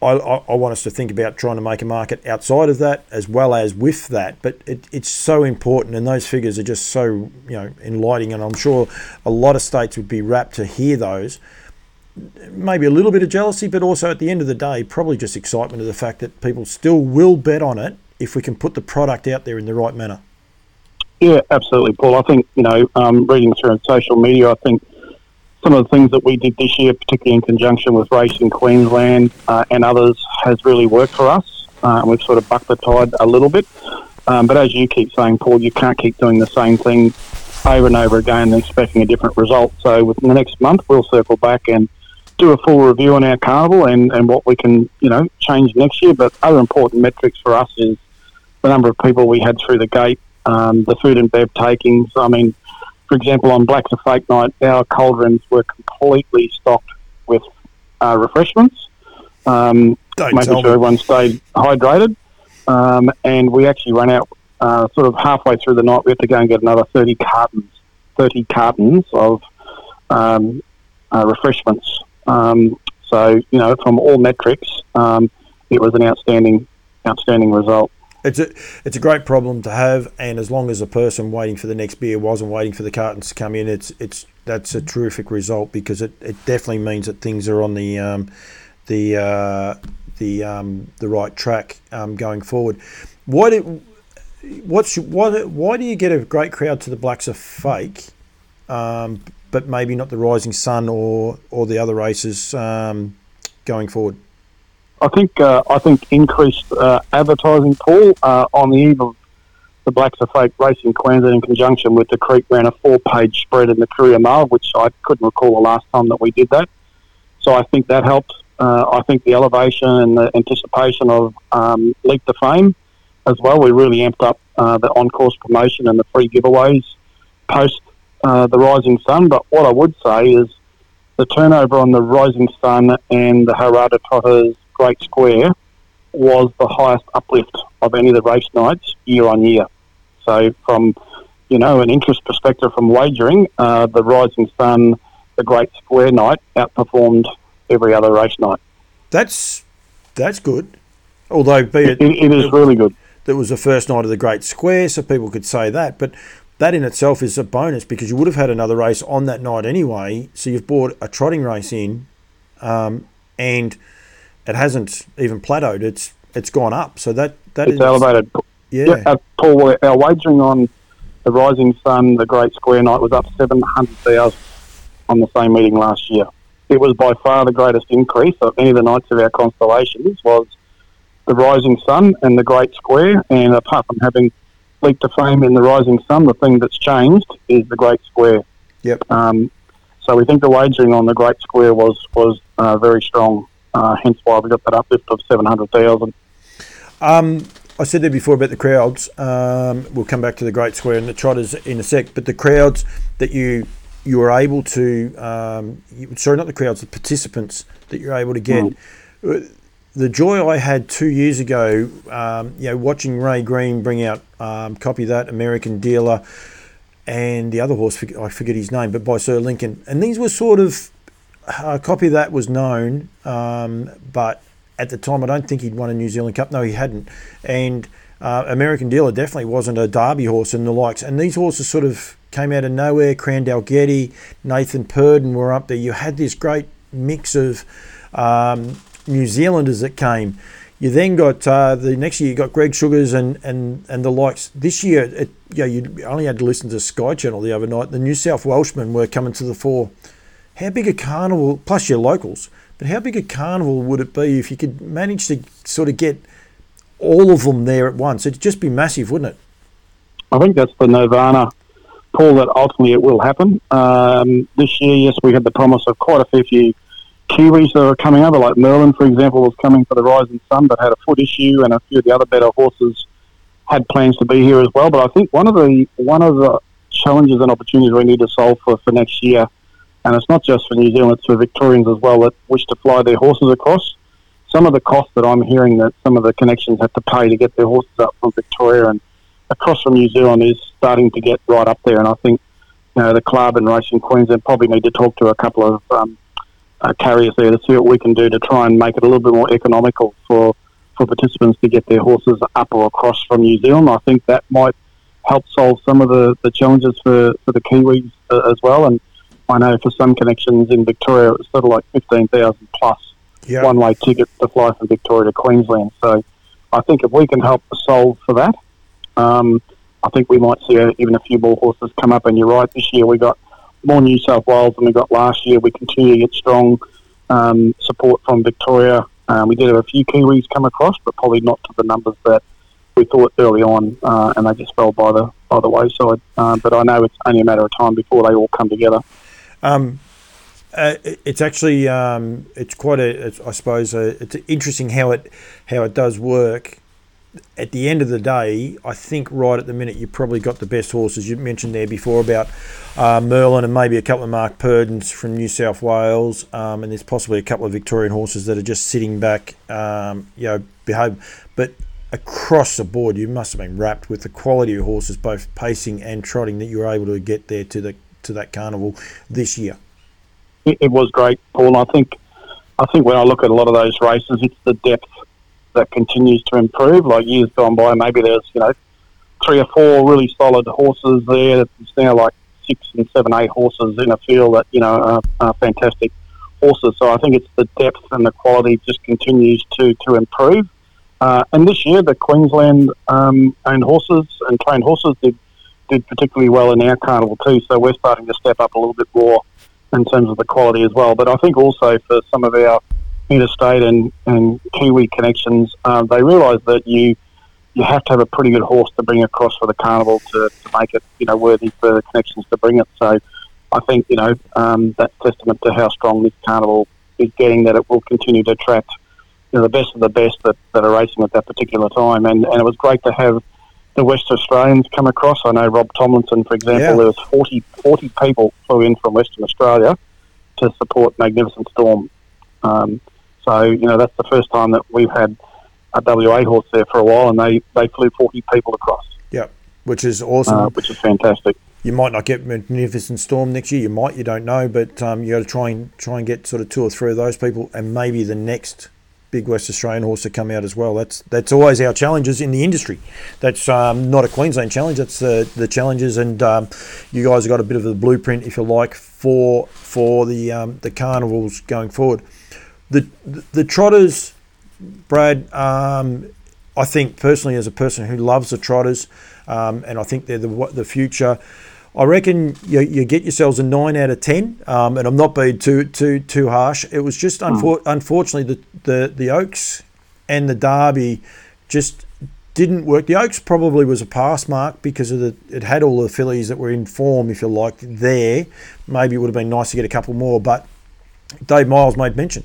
I, I, want us to think about trying to make a market outside of that as well as with that. But it, it's so important, and those figures are just so you know enlightening. And I'm sure a lot of states would be rapt to hear those. Maybe a little bit of jealousy, but also at the end of the day, probably just excitement of the fact that people still will bet on it if we can put the product out there in the right manner. Yeah, absolutely, Paul. I think you know, um, reading through social media, I think some of the things that we did this year, particularly in conjunction with Racing Queensland uh, and others, has really worked for us. Uh, we've sort of bucked the tide a little bit. Um, but as you keep saying, Paul, you can't keep doing the same thing over and over again and expecting a different result. So within the next month, we'll circle back and do a full review on our carnival and, and what we can, you know, change next year. But other important metrics for us is the number of people we had through the gate, um, the food and bev takings. I mean, for example, on Blacks A Fake night, our cauldrons were completely stocked with uh, refreshments, um, making sure me. everyone stayed hydrated. Um, and we actually ran out uh, sort of halfway through the night. We had to go and get another 30 cartons, 30 cartons of um, uh, refreshments. Um, so, you know, from all metrics, um, it was an outstanding, outstanding result it's a it's a great problem to have, and as long as a person waiting for the next beer wasn't waiting for the cartons to come in, it's it's that's a terrific result because it, it definitely means that things are on the um, the uh, the um, the right track um, going forward. Why do what's why, why do you get a great crowd to the Blacks A Fake, um, but maybe not the Rising Sun or or the other races um, going forward? I think uh, I think increased uh, advertising pool uh, on the eve of the Blacks A Fake Racing Queensland in conjunction with the Creek ran a four-page spread in the Courier Mail, which I couldn't recall the last time that we did that. So I think that helped. Uh, I think the elevation and the anticipation of um, Leap to Fame as well. We really amped up uh, the on-course promotion and the free giveaways post uh, the Rising Sun. But what I would say is the turnover on the Rising Sun and the Haras des Trotteurs Great Square was the highest uplift of any of the race nights year on year. So from you know an interest perspective from wagering, uh, the Rising Sun, the Great Square night outperformed every other race night. That's that's good. Although be it, it, it is it, really good. That was the first night of the Great Square, so people could say that. But that in itself is a bonus because you would have had another race on that night anyway. So you've brought a trotting race in, um, and it hasn't even plateaued. It's it's gone up. So that that it's is, elevated. Yeah. yeah Paul, our wagering on the Rising Sun, the Great Square Night, was up 700,000 on the same meeting last year. It was by far the greatest increase of any of the nights of our constellations was the Rising Sun and the Great Square. And apart from having Leap to Fame in the Rising Sun, the thing that's changed is the Great Square. Yep. Um, so we think the wagering on the Great Square was was uh, very strong. Uh, hence why we got that uplift of seven hundred thousand. Um, I said there before about the crowds. Um, we'll come back to the Great Square and the Trotters in a sec. But the crowds that you you were able to, um, you, sorry, not the crowds, the participants that you're able to get. Mm. The joy I had two years ago, um, you know, watching Ray Green bring out um, copy that American Dealer, and the other horse I forget his name, but by Sir Lincoln, and these were sort of uh, copy of that was known, um, but at the time, I don't think he'd won a New Zealand Cup. No, he hadn't. And uh, American Dealer definitely wasn't a Derby horse and the likes. And these horses sort of came out of nowhere. Crandall Getty, Nathan Purdon were up there. You had this great mix of um, New Zealanders that came. You then got uh, the next year you got Greg Sugars and, and, and the likes. This year, it, you, know, you only had to listen to Sky Channel the other night. The New South Welshmen were coming to the fore. How big a carnival, plus your locals, but how big a carnival would it be if you could manage to sort of get all of them there at once? It'd just be massive, wouldn't it? I think that's the nirvana, Paul, that ultimately it will happen. Um, this year, yes, we had the promise of quite a few Kiwis that are coming over, like Merlin, for example, was coming for the Rising Sun, but had a foot issue, and a few of the other better horses had plans to be here as well. But I think one of the one of the challenges and opportunities we need to solve for, for next year and it's not just for New Zealand, it's for Victorians as well that wish to fly their horses across. Some of the costs that I'm hearing that some of the connections have to pay to get their horses up from Victoria and across from New Zealand is starting to get right up there. And I think you know the club and Racing Queensland probably need to talk to a couple of um, uh, carriers there to see what we can do to try and make it a little bit more economical for for participants to get their horses up or across from New Zealand. I think that might help solve some of the, the challenges for, for the Kiwis uh, as well. And I know for some connections in Victoria, it was sort of like 15,000 plus yep. one way ticket to fly from Victoria to Queensland. So I think if we can help solve for that, um, I think we might see a, even a few more horses come up. And you're right, this year we got more New South Wales than we got last year. We continue to get strong um, support from Victoria. Um, we did have a few Kiwis come across, but probably not to the numbers that we thought early on, uh, and they just fell by the by the wayside. Uh, but I know it's only a matter of time before they all come together. Um, uh, it's actually um, it's quite a it's, I suppose a, it's interesting how it how it does work. At the end of the day, I think right at the minute you probably got the best horses. You mentioned there before about uh, Merlin and maybe a couple of Mark Purdons from New South Wales, um, and there's possibly a couple of Victorian horses that are just sitting back, um, you know, behave. But across the board, you must have been wrapped with the quality of horses, both pacing and trotting, that you were able to get there to the to that carnival this year? It, was great, Paul. I think I think when I look at a lot of those races, it's the depth that continues to improve. Like years gone by, maybe there's you know three or four really solid horses there. It's now like six and seven, eight horses in a field that you know are, are fantastic horses. So I think it's the depth and the quality just continues to to improve. Uh, and this year, the Queensland um, owned horses and trained horses did did particularly well in our carnival too. So we're starting to step up a little bit more in terms of the quality as well. But I think also for some of our interstate and, and Kiwi connections, um, they realise that you you have to have a pretty good horse to bring across for the carnival to, to make it you know worthy for the connections to bring it. So I think you know um, that's testament to how strong this carnival is getting that it will continue to attract you know, the best of the best that, that are racing at that particular time. And, and it was great to have the West Australians come across. I know Rob Tomlinson, for example, yeah. there was 40, 40 people flew in from Western Australia to support Magnificent Storm. Um, so, you know, that's the first time that we've had a WA horse there for a while, and they, they flew 40 people across. Yeah, which is awesome. Uh, which is fantastic. You might not get Magnificent Storm next year. You might, you don't know, but um, you got to try and try and get sort of two or three of those people, and maybe the next big West Australian horse to come out as well. That's that's always our challenges in the industry. That's um, not a Queensland challenge. That's the the challenges, and um, you guys have got a bit of a blueprint, if you like, for for the um, the carnivals going forward. The the, the trotters, Brad. Um, I think personally, as a person who loves the trotters, um, and I think they're the the future. I reckon you, you get yourselves a nine out of ten, um, and I'm not being too too too harsh. It was just hmm. unfor- unfortunately the, the the Oaks and the Derby just didn't work. The Oaks probably was a pass mark because of the it had all the fillies that were in form, if you like, there. Maybe it would have been nice to get a couple more, but Dave Miles made mention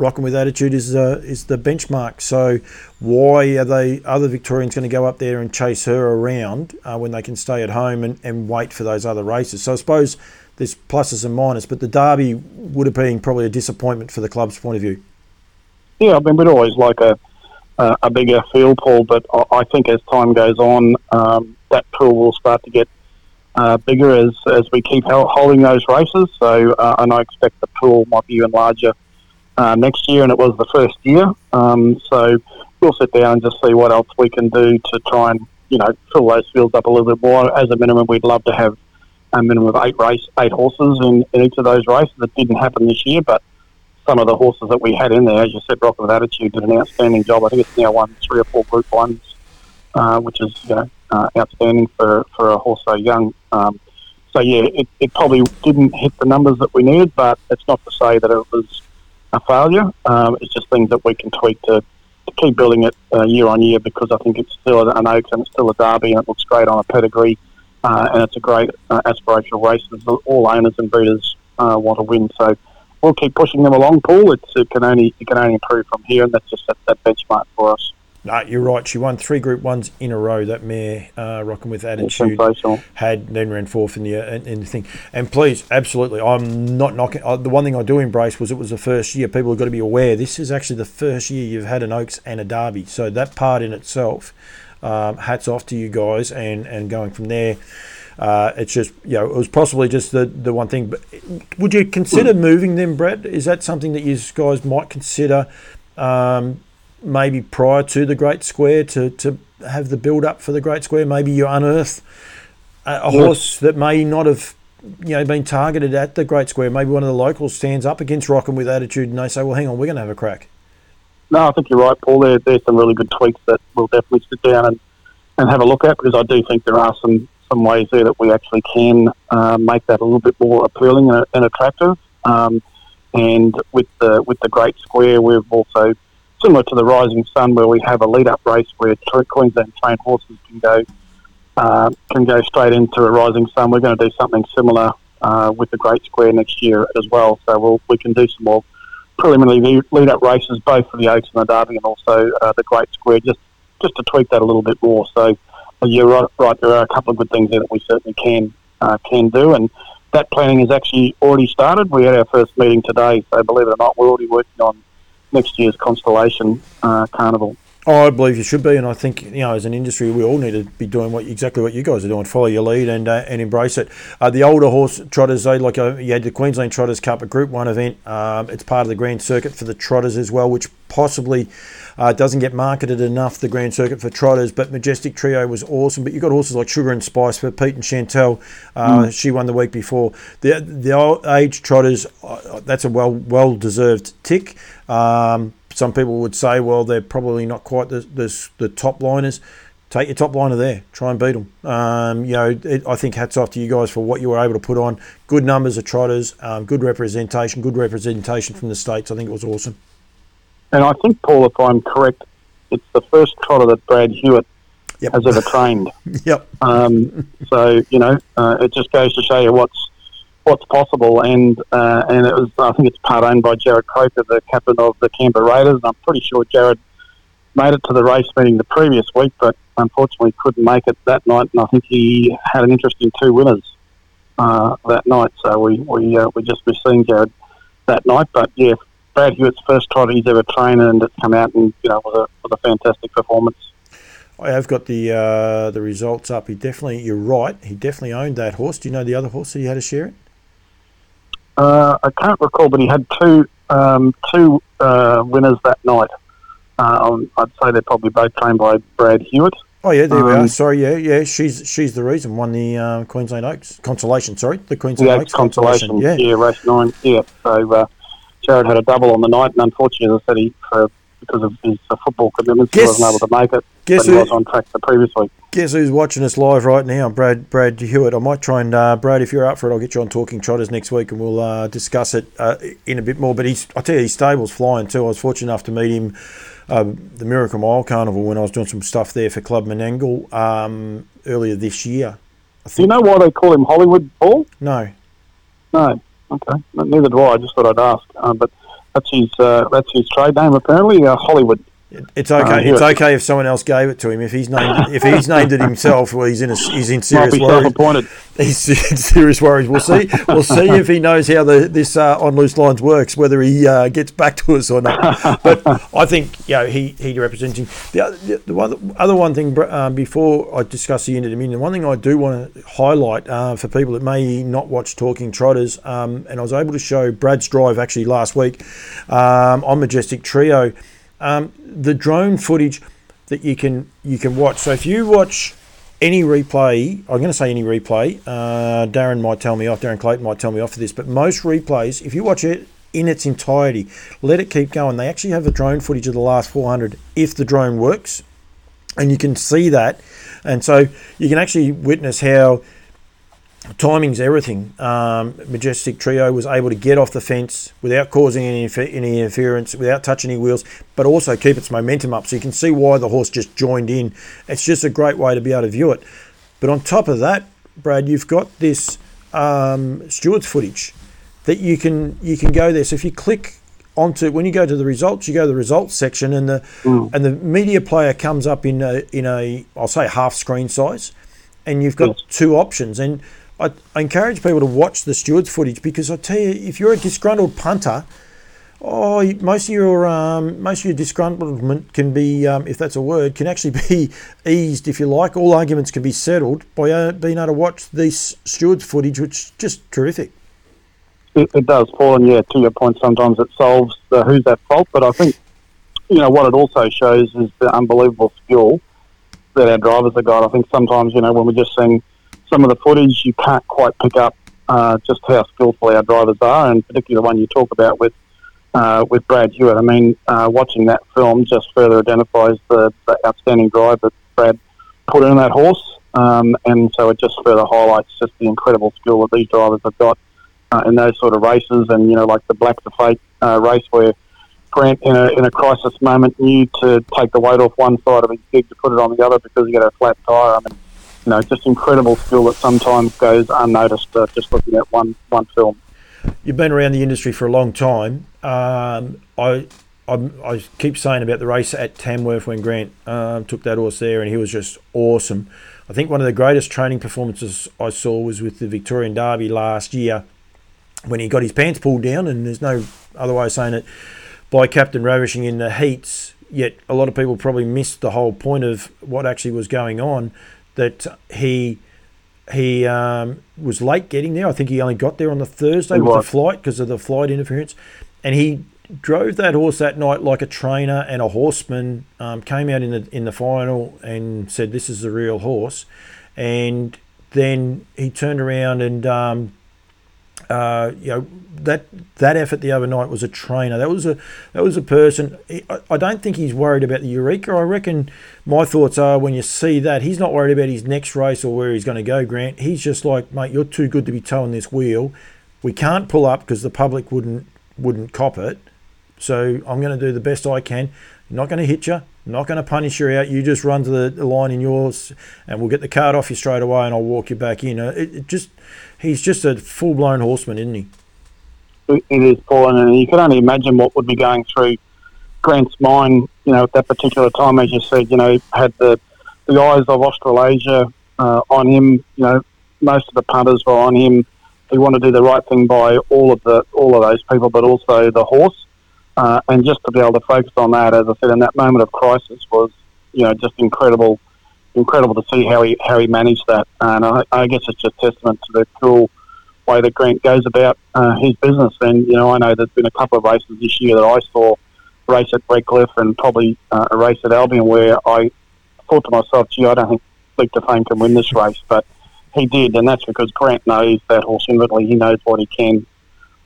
rocking with attitude is uh, is the benchmark. So why are they other Victorians going to go up there and chase her around uh, when they can stay at home and, and wait for those other races? So I suppose there's pluses and minuses, but the Derby would have been probably a disappointment for the club's point of view. Yeah, I mean we'd always like a a, bigger field pool, but I think as time goes on, um, that pool will start to get uh, bigger as, as we keep holding those races. So, uh, and I expect the pool might be even larger uh, next year, and it was the first year. Um, so we'll sit down and just see what else we can do to try and you know fill those fields up a little bit more. As a minimum, we'd love to have a minimum of eight race, eight horses in, in each of those races. It didn't happen this year, but some of the horses that we had in there, as you said, Rock with Attitude did an outstanding job. I think it's now won three or four Group Ones, uh, which is you know uh, outstanding for, for a horse so young. Um, so yeah, it, it probably didn't hit the numbers that we needed, but it's not to say that it was a failure. Um, it's just things that we can tweak to, to keep building it uh, year on year because I think it's still an Oaks and it's still a Derby and it looks great on a pedigree uh, and it's a great uh, aspirational race. All owners and breeders uh, want to win, so we'll keep pushing them along. Paul, it's, it can only it can only improve from here, and that's just that, that benchmark for us. No, you're right. She won three Group Ones in a row. That mare, uh, rocking with attitude, had then ran fourth in the uh, in the thing. And please, absolutely, I'm not knocking. Uh, the one thing I do embrace was it was the first year. People have got to be aware. This is actually the first year you've had an Oaks and a Derby. So that part in itself, um, hats off to you guys. And and going from there. Uh, it's just you know it was possibly just the, the one thing. But would you consider moving them, Brett? Is that something that you guys might consider? Um, maybe prior to the Great Square to, to have the build up for the Great Square. Maybe you unearth a, a horse that may not have you know been targeted at the Great Square. Maybe one of the locals stands up against Rockin with attitude and they say, "Well, hang on, we're going to have a crack." No, I think you're right, Paul. There, there's some really good tweaks that we'll definitely sit down and, and have a look at because I do think there are some, some ways there that we actually can uh, make that a little bit more appealing and, and attractive. Um, and with the with the Great Square, we've also similar to the Rising Sun, where we have a lead-up race where Queensland trained horses can go uh, can go straight into a Rising Sun. We're going to do something similar uh, with the Great Square next year as well. So we'll, we can do some more preliminary lead-up races, both for the Oaks and the Derby, and also uh, the Great Square, just just to tweak that a little bit more. So uh, you're right, right, There are a couple of good things there that we certainly can uh, can do, and that planning has actually already started. We had our first meeting today, so believe it or not, we're already working on next year's Constellation uh, Carnival. Oh, I believe you should be, and I think you know, as an industry, we all need to be doing what exactly what you guys are doing. Follow your lead and uh, and embrace it. Uh, the older horse trotters, they like uh, you had the Queensland Trotters Cup, a Group One event. Um, it's part of the Grand Circuit for the trotters as well, which possibly uh, doesn't get marketed enough. The Grand Circuit for trotters, but Majestic Trio was awesome. But you got horses like Sugar and Spice for Pete and Chantel. Mm. She won the week before. The the old age trotters, uh, that's a well well deserved tick. Um, some people would say, well, they're probably not quite the, the, the top liners. Take your top liner there. Try and beat them. Um, you know, it, I think hats off to you guys for what you were able to put on. Good numbers of trotters, um, good representation, good representation from the states. I think it was awesome. And I think, Paul, if I'm correct, it's the first trotter that Brad Hewitt yep. has ever trained. *laughs* yep. Um, so you know, uh, it just goes to show you what's what's possible. And uh, and it was I think it's part owned by Jarrod Croker, the captain of the Canberra Raiders. And I'm pretty sure Jared made it to the race meeting the previous week, but unfortunately couldn't make it that night. And I think he had an interest in two winners uh, that night. So we we uh, we just missed seeing Jarrod that night. But yeah, Brad Hewitt's first trot he's ever trained, and it's come out and you know was a was a fantastic performance. I have got the uh, the results up. He definitely, you're right. He definitely owned that horse. Do you know the other horse that he had to share it? Uh, I can't recall, but he had two um, two uh, winners that night. Uh, I'd say they're probably both trained by Brad Hewitt. Oh yeah, there um, we are. Um, sorry, yeah, yeah. She's she's the reason won the uh, Queensland Oaks consolation. Sorry, the Queensland the Oaks consolation. consolation. Yeah, yeah, race nine. Yeah. So uh, Jarrod had a double on the night, and unfortunately, as I said, he for because of his football commitments, guess, he wasn't able to make it. Guess but he was on track the previous week. Guess who's watching us live right now? Brad Brad Hewitt. I might try and uh, Brad, if you're up for it, I'll get you on Talking Trotters next week, and we'll uh, discuss it uh, in a bit more. But he's, I tell you, his stable's flying too. I was fortunate enough to meet him. Uh, the Miracle Mile Carnival when I was doing some stuff there for Club Menangle um, earlier this year. Do you know why they call him Hollywood Paul? No. No. Okay. Neither do I. I just thought I'd ask. Uh, but that's his uh, that's his trade name apparently. Uh, Hollywood. It's okay. Uh, it's okay if someone else gave it to him. If he's named if he's named it himself, well, he's in a, he's in serious worries. He's *laughs* in serious worries. We'll see. We'll see if he knows how the, this uh, on loose lines works, whether he uh, gets back to us or not. *laughs* But I think you know he he represents him. The other, the one, other one thing um, before I discuss the Inter Dominion, one thing I do want to highlight uh, for people that may not watch Talking Trotters, um, and I was able to show Brad's drive actually last week um, on Majestic Trio um, the drone footage that you can you can watch. So if you watch any replay, I'm going to say any replay. Uh, Darren might tell me off. Darren Clayton might tell me off for this, but most replays, if you watch it in its entirety, let it keep going. They actually have a drone footage of the last 400 if the drone works, and you can see that, and so you can actually witness how timing's everything. Um, Majestic Trio was able to get off the fence without causing any, any interference, without touching any wheels, but also keep its momentum up. So you can see why the horse just joined in. It's just a great way to be able to view it. But on top of that, Brad, you've got this um, stewards footage that you can you can go there. So if you click onto when you go to the results, you go to the results section, and the mm. and the media player comes up in a in a I'll say half screen size, and you've got yes. two options and I, I encourage people to watch the stewards footage because I tell you, if you're a disgruntled punter, oh, most of your um, most of your disgruntlement can be, um, if that's a word, can actually *laughs* be eased if you like. All arguments can be settled by uh, being able to watch this stewards footage, which is just terrific. It, it, does, Paul, and yeah, to your point, sometimes it solves the who's at fault, but I think you know what it also shows is the unbelievable skill that our drivers have got. I think sometimes you know when we're just seeing some of the footage, you can't quite pick up uh, just how skillful our drivers are, and particularly the one you talk about with uh, with Brad Hewitt. I mean, uh, watching that film just further identifies the, the, outstanding drive that Brad put in that horse, um, and so it just further highlights just the incredible skill that these drivers have got uh, in those sort of races, and you know, like the Blacks A Fake uh, race where. Grant, in a, in a crisis moment, knew to take the weight off one side of his gig to put it on the other because he got a flat tyre. I mean, you know, just incredible skill that sometimes goes unnoticed uh, just looking at one one film. You've been around the industry for a long time. Um, I, I, I keep saying about the race at Tamworth when Grant um, took that horse there, and he was just awesome. I think one of the greatest training performances I saw was with the Victorian Derby last year when he got his pants pulled down, and there's no other way of saying it, by Captain Ravishing in the heats yet a lot of people probably missed the whole point of what actually was going on. That he he um, was late getting there. I think he only got there on the Thursday He with was. the flight because of the flight interference, and he drove that horse that night like a trainer and a horseman. Um, came out in the in the final and said, "This is the real horse," and then he turned around and um, uh, you know that that effort the other night was a trainer. That was a that was a person. I, I don't think he's worried about the Eureka. I reckon my thoughts are when you see that he's not worried about his next race or where he's going to go. Grant, he's just like, mate, you're too good to be towing this wheel. We can't pull up because the public wouldn't wouldn't cop it. So I'm going to do the best I can. not going to hit you. not going to punish you out. You just run to the, line in yours, and we'll get the card off you straight away, and I'll walk you back in. Uh, It, it just he's just a full blown horseman, isn't he? it is, Paul, and you can only imagine what would be going through Grant's mind, you know, at that particular time, as you said, you know, had the, the eyes of Australasia uh, on him, you know, most of the punters were on him. He wanted to do the right thing by all of the all of those people, but also the horse. Uh, and just to be able to focus on that, as I said, in that moment of crisis was, you know, just incredible, incredible to see how he how he managed that. And I, I guess it's just testament to the cool way that Grant goes about uh, his business. And you know, I know there's been a couple of races this year that I saw race at Redcliffe and probably uh, a race at Albion where I thought to myself, gee, I don't think to Fame can win this race, but he did, and that's because Grant knows that horse intimately. He knows what he can,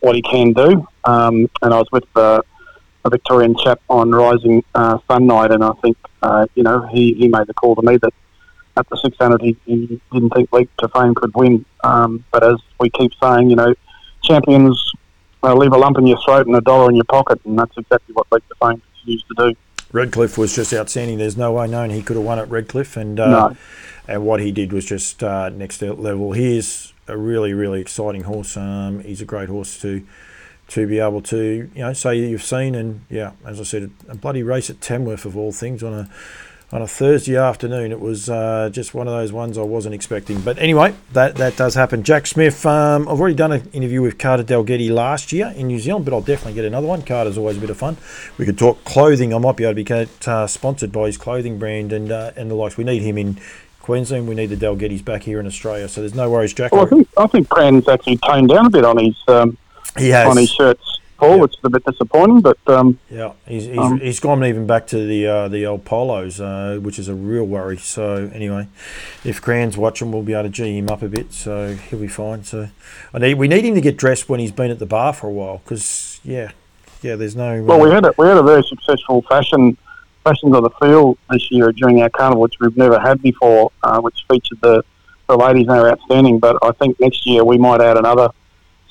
what he can do. Um, and I was with uh, a Victorian chap on Rising uh, Sun Night, and I think uh, you know he, he made the call to me that at the 600 he, he didn't think Leap to Fame could win. Um, but as we keep saying, you know, champions uh, leave a lump in your throat and a dollar in your pocket, and that's exactly what Leap to Fame continues to do. Redcliffe was just outstanding. There's no way known he could have won at Redcliffe, and uh, No. and what he did was just uh, next level. He is a really really exciting horse. Um, he's a great horse to to be able to you know say you've seen and yeah, as I said, a bloody race at Tamworth of all things on a on a Thursday afternoon. It was uh, just one of those ones I wasn't expecting. But anyway, that that does happen. Jack Smith. Um, I've already done an interview with Carter Dalgetty last year in New Zealand, but I'll definitely get another one. Carter's always a bit of fun. We could talk clothing. I might be able to get uh, sponsored by his clothing brand and uh, and the likes. We need him in Queensland. We need the Dalgettys back here in Australia. So there's no worries, Jack. Well, I think I think Grant's actually toned down a bit on his um, he has. on his shirts, Paul, Yeah. which is a bit disappointing. But um, Yeah, he's he's, Um, he's gone even back to the uh, the old polos, uh, which is a real worry. So anyway, if Grant's watching, we'll be able to g him up a bit, so he'll be fine. So I need we need him to get dressed when he's been at the bar for a while, because yeah, yeah, there's no. well, uh, we had a, we had a very successful fashion fashions on the field this year during our carnival, which we've never had before, uh, which featured the the ladies and they were outstanding. But I think next year we might add another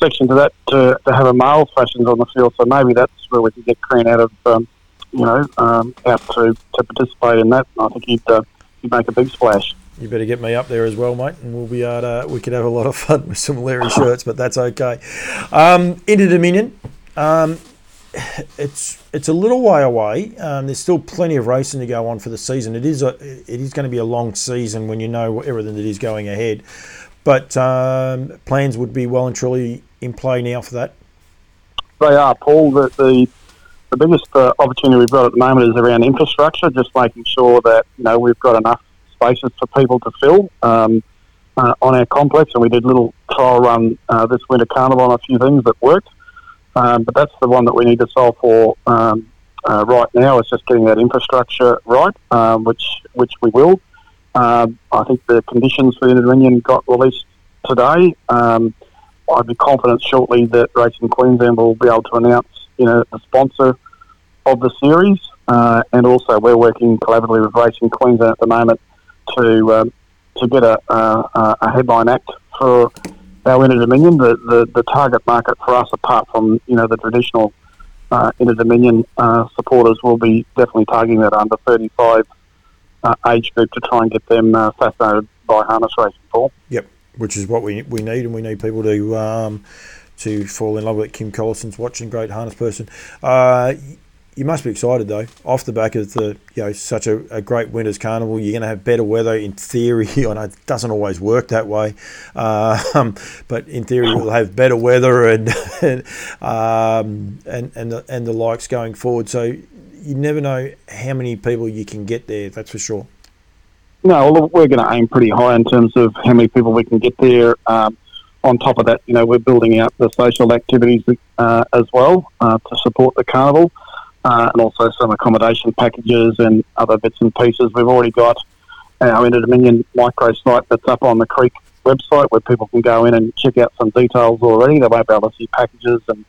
to that to, to have a male fashions on the field. So maybe that's where we can get Grant out of um, you know um, out to, to participate in that. And I think he'd uh, he'd make a big splash. You better get me up there as well, mate, and we'll be able to, we could have a lot of fun with some Larry shirts, but that's okay. Um, Inter Dominion, um, it's it's a little way away. Um, there's still plenty of racing to go on for the season. It is a it is going to be a long season when you know everything that is going ahead, but um, plans would be well and truly in play now for that. They are, Paul. The the, the biggest uh, opportunity we've got at the moment is around infrastructure, just making sure that you know we've got enough spaces for people to fill um, uh, on our complex. And we did a little trial run uh, this winter carnival on a few things that worked. Um, but that's the one that we need to solve for um, uh, right now. Is just getting that infrastructure right, um, which which we will. Um, I think the conditions for the Dominion got released today. Um, I'd be confident shortly that Racing Queensland will be able to announce, you know, a sponsor of the series, uh, and also we're working collaboratively with Racing Queensland at the moment to um, to get a, a, a headline act for our Inter Dominion. The, the the target market for us, apart from you know the traditional uh, Inter Dominion uh, supporters, will be definitely targeting that under 35 uh, age group to try and get them uh, fascinated by harness racing. Paul. Yep, which is what we we need, and we need people to um, to fall in love with it. Kim Collison's watching, great harness person. Uh, you must be excited though, off the back of the you know such a, a great winter's carnival. You're going to have better weather in theory. *laughs* I know it doesn't always work that way, um, *laughs* but in theory we'll have better weather and *laughs* and um, and and the, and the likes going forward. So you never know how many people you can get there. That's for sure. No, we're going to aim pretty high in terms of how many people we can get there. Um, on top of that, you know, we're building out the social activities uh, as well uh, to support the carnival, uh, and also some accommodation packages and other bits and pieces. We've already got our Inter Dominion micro site that's up on the Creek website where people can go in and check out some details already. They won't be able to see packages and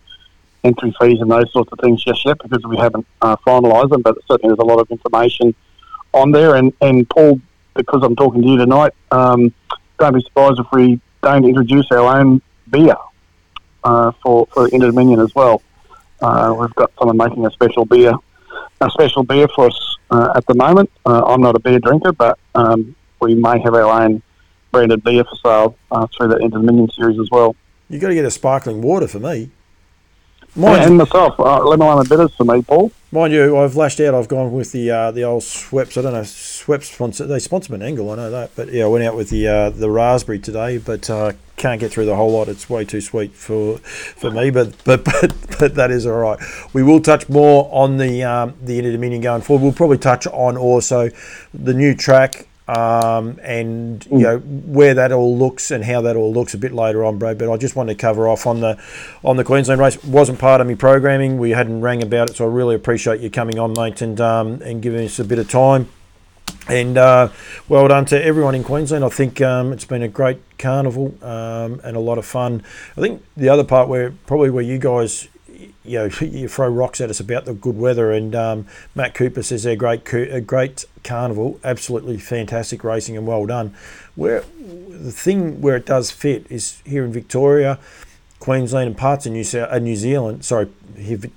entry fees and those sorts of things just yet because we haven't uh, finalised them, but certainly there's a lot of information on there. And, and Paul, because I'm talking to you tonight, um, don't be surprised if we don't introduce our own beer uh, for, for Inter Dominion as well. Uh, we've got someone making a special beer, a special beer for us uh, at the moment. Uh, I'm not a beer drinker, but um, we may have our own branded beer for sale uh, through the Inter Dominion series as well. You've got to get a sparkling water for me. Mind yeah, and myself, uh, lemon lime bitters for me, Paul. Mind you, I've lashed out. I've gone with the uh, the old Schweppes. I don't know, Schweppes sponsor. They sponsor Menangle, I know that. But yeah, I went out with the uh, the raspberry today, but uh, can't get through the whole lot. It's way too sweet for for me. But but but but that is all right. We will touch more on the um, the Inter Dominion going forward. We'll probably touch on also the new track um, and you know where that all looks and how that all looks a bit later on, Brad. But I just wanted to cover off on the on the Queensland race. Wasn't part of me programming. We hadn't rang about it, so I really appreciate you coming on, mate, and um, and giving us a bit of time. And uh, well done to everyone in Queensland. I think um, it's been a great carnival um, and a lot of fun. I think the other part where probably where you guys you know, you throw rocks at us about the good weather. And um, Matt Cooper says they're great, a great carnival, absolutely fantastic racing and well done. Where the thing where it does fit is here in Victoria, Queensland, and parts of New, uh, New Zealand. Sorry,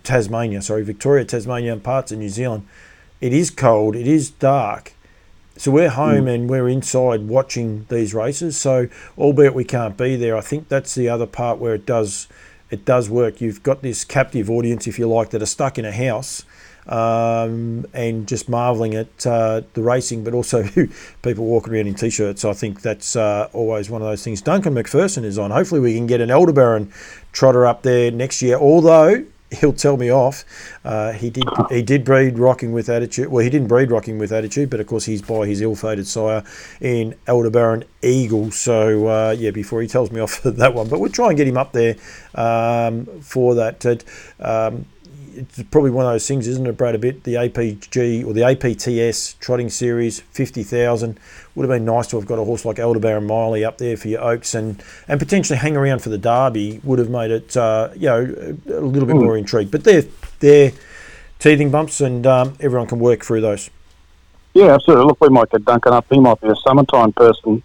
Tasmania. Sorry, Victoria, Tasmania, and parts of New Zealand. It is cold. It is dark. So we're home mm. and we're inside watching these races. So albeit we can't be there, I think that's the other part where it does it does work. You've got this captive audience, if you like, that are stuck in a house um, and just marvelling at uh, the racing, but also *laughs* people walking around in t-shirts. I think that's uh, always one of those things. Duncan McPherson is on. Hopefully, we can get an Aldebaran trotter up there next year. Although he'll tell me off. Uh, he did he did breed rocking with attitude. Well, he didn't breed rocking with attitude, but of course he's by his ill-fated sire in Aldebaran Eagle. So uh, yeah, before he tells me off *laughs* for that one, but we'll try and get him up there um, for that. Um, it's probably one of those things, isn't it, Brad? A bit the APG or the APTS trotting series, fifty thousand. Would have been nice to have got a horse like Aldebaran Miley up there for your Oaks and and potentially hang around for the Derby. Would have made it, uh, you know, a little bit mm. more intrigued. But they're they're teething bumps, and um, everyone can work through those. Yeah, absolutely. Look, we might get Duncan up. He might be a summertime person.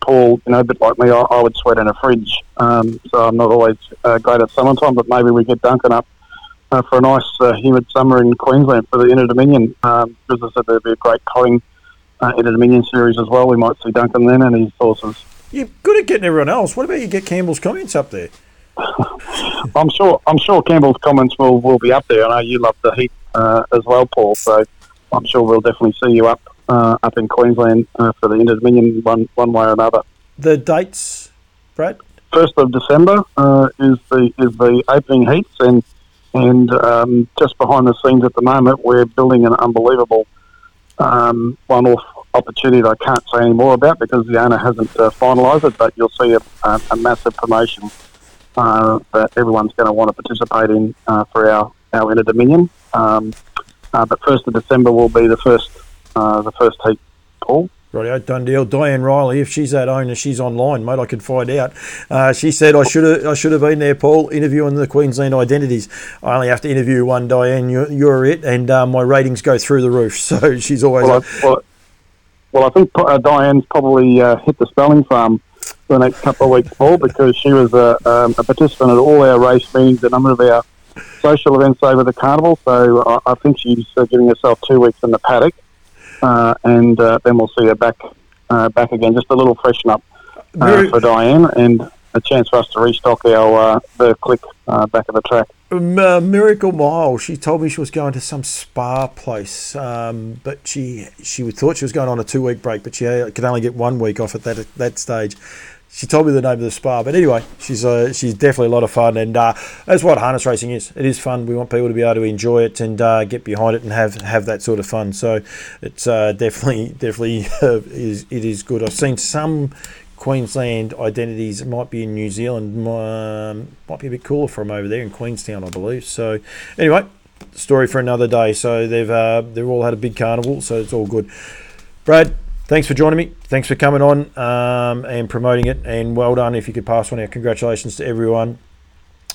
Paul, you know, a bit like me, I, I would sweat in a fridge. Um, so I'm not always uh, great at summertime, but maybe we get Duncan up uh, for a nice uh, humid summer in Queensland for the Inter Dominion. Um, as I said, there'd be a great culling uh, Inter Dominion series as well. We might see Duncan then and his horses. You're good at getting everyone else. What about you get Campbell's comments up there? *laughs* I'm sure. I'm sure Campbell's comments will, will be up there. I know you love the heat uh, as well, Paul. So I'm sure we'll definitely see you up uh, up in Queensland uh, for the Inter Dominion one one way or another. The dates, Brad. First of December uh, is the is the opening heats, and and um, just behind the scenes at the moment, we're building an unbelievable um, one-off opportunity that I can't say any more about because the owner hasn't uh, finalised it. But you'll see a, a, a massive promotion uh, that everyone's going to want to participate in uh, for our our Inter Dominion. Um, uh, but first of December will be the first uh, the first heat, Paul. Rightio, done deal. Diane Riley, if she's that owner, she's online, mate. I could find out. Uh, she said I should have I should have been there, Paul, interviewing the Queensland identities. I only have to interview one, Diane. You're, you're it, and uh, my ratings go through the roof. *laughs* So she's always. Well, I, well, well, I think uh, Diane's probably uh, hit the spelling farm for the next couple of weeks, Paul, because she was a, um, a participant at all our race meetings, a number of our social events over the carnival. So I, I think she's uh, giving herself two weeks in the paddock uh, and uh, then we'll see her back uh, back again. Just a little freshen up uh, for Diane, and a chance for us to restock our uh, the click uh, back of the track. Um, uh, Miracle Mile. She told me she was going to some spa place, um, but she she thought she was going on a two week break, but she could only get one week off at that at that stage. She told me the name of the spa, but anyway, she's uh, she's definitely a lot of fun, and uh, that's what harness racing is. It is fun. We want people to be able to enjoy it and uh, get behind it and have, have that sort of fun. So it's uh, definitely *laughs* definitely is it is good. I've seen some Queensland identities. It might be in New Zealand. Um, might be a bit cooler from over there in Queenstown, I believe. So anyway, story for another day. So they've uh, they've all had a big carnival, so it's all good. Brad, thanks for joining me. Thanks for coming on um, and promoting it. And well done. If you could pass on our congratulations to everyone.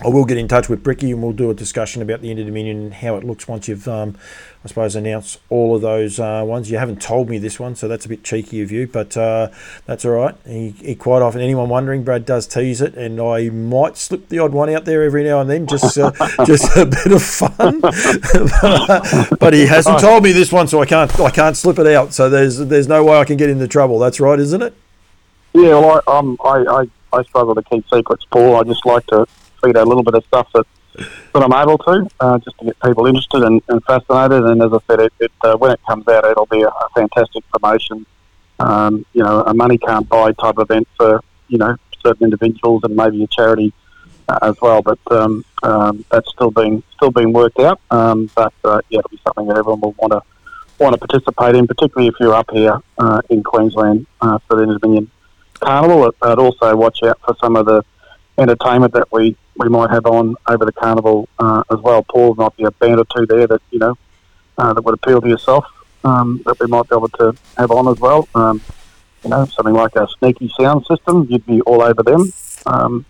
I will get in touch with Bricky and we'll do a discussion about the Inter Dominion and how it looks once you've, um, I suppose, announced all of those uh, ones. You haven't told me this one, so that's a bit cheeky of you, but uh, that's all right. He, he, quite often, anyone wondering, Brad does tease it, and I might slip the odd one out there every now and then, just uh, *laughs* just a bit of fun. *laughs* but he hasn't told me this one, so I can't I can't slip it out. So there's there's no way I can get into trouble. That's right, isn't it? Yeah, well, I, um, I, I, I struggle to keep secrets, Paul. I just like to feed a little bit of stuff that that I'm able to, uh, just to get people interested and, and fascinated. And as I said, it, it uh, when it comes out, it'll be a, a fantastic promotion. Um, you know, a money can't buy type event for you know certain individuals and maybe a charity uh, as well. But um, um, that's still being still being worked out. Um, but uh, yeah, it'll be something that everyone will want to want to participate in, particularly if you're up here uh, in Queensland uh, for the Dominion Carnival. I'd also watch out for some of the entertainment that we, we might have on over the carnival uh, as well. Paul might be a band or two there that you know uh, that would appeal to yourself um, that we might be able to have on as well. Um, you know, something like a sneaky sound system, you'd be all over them. Um,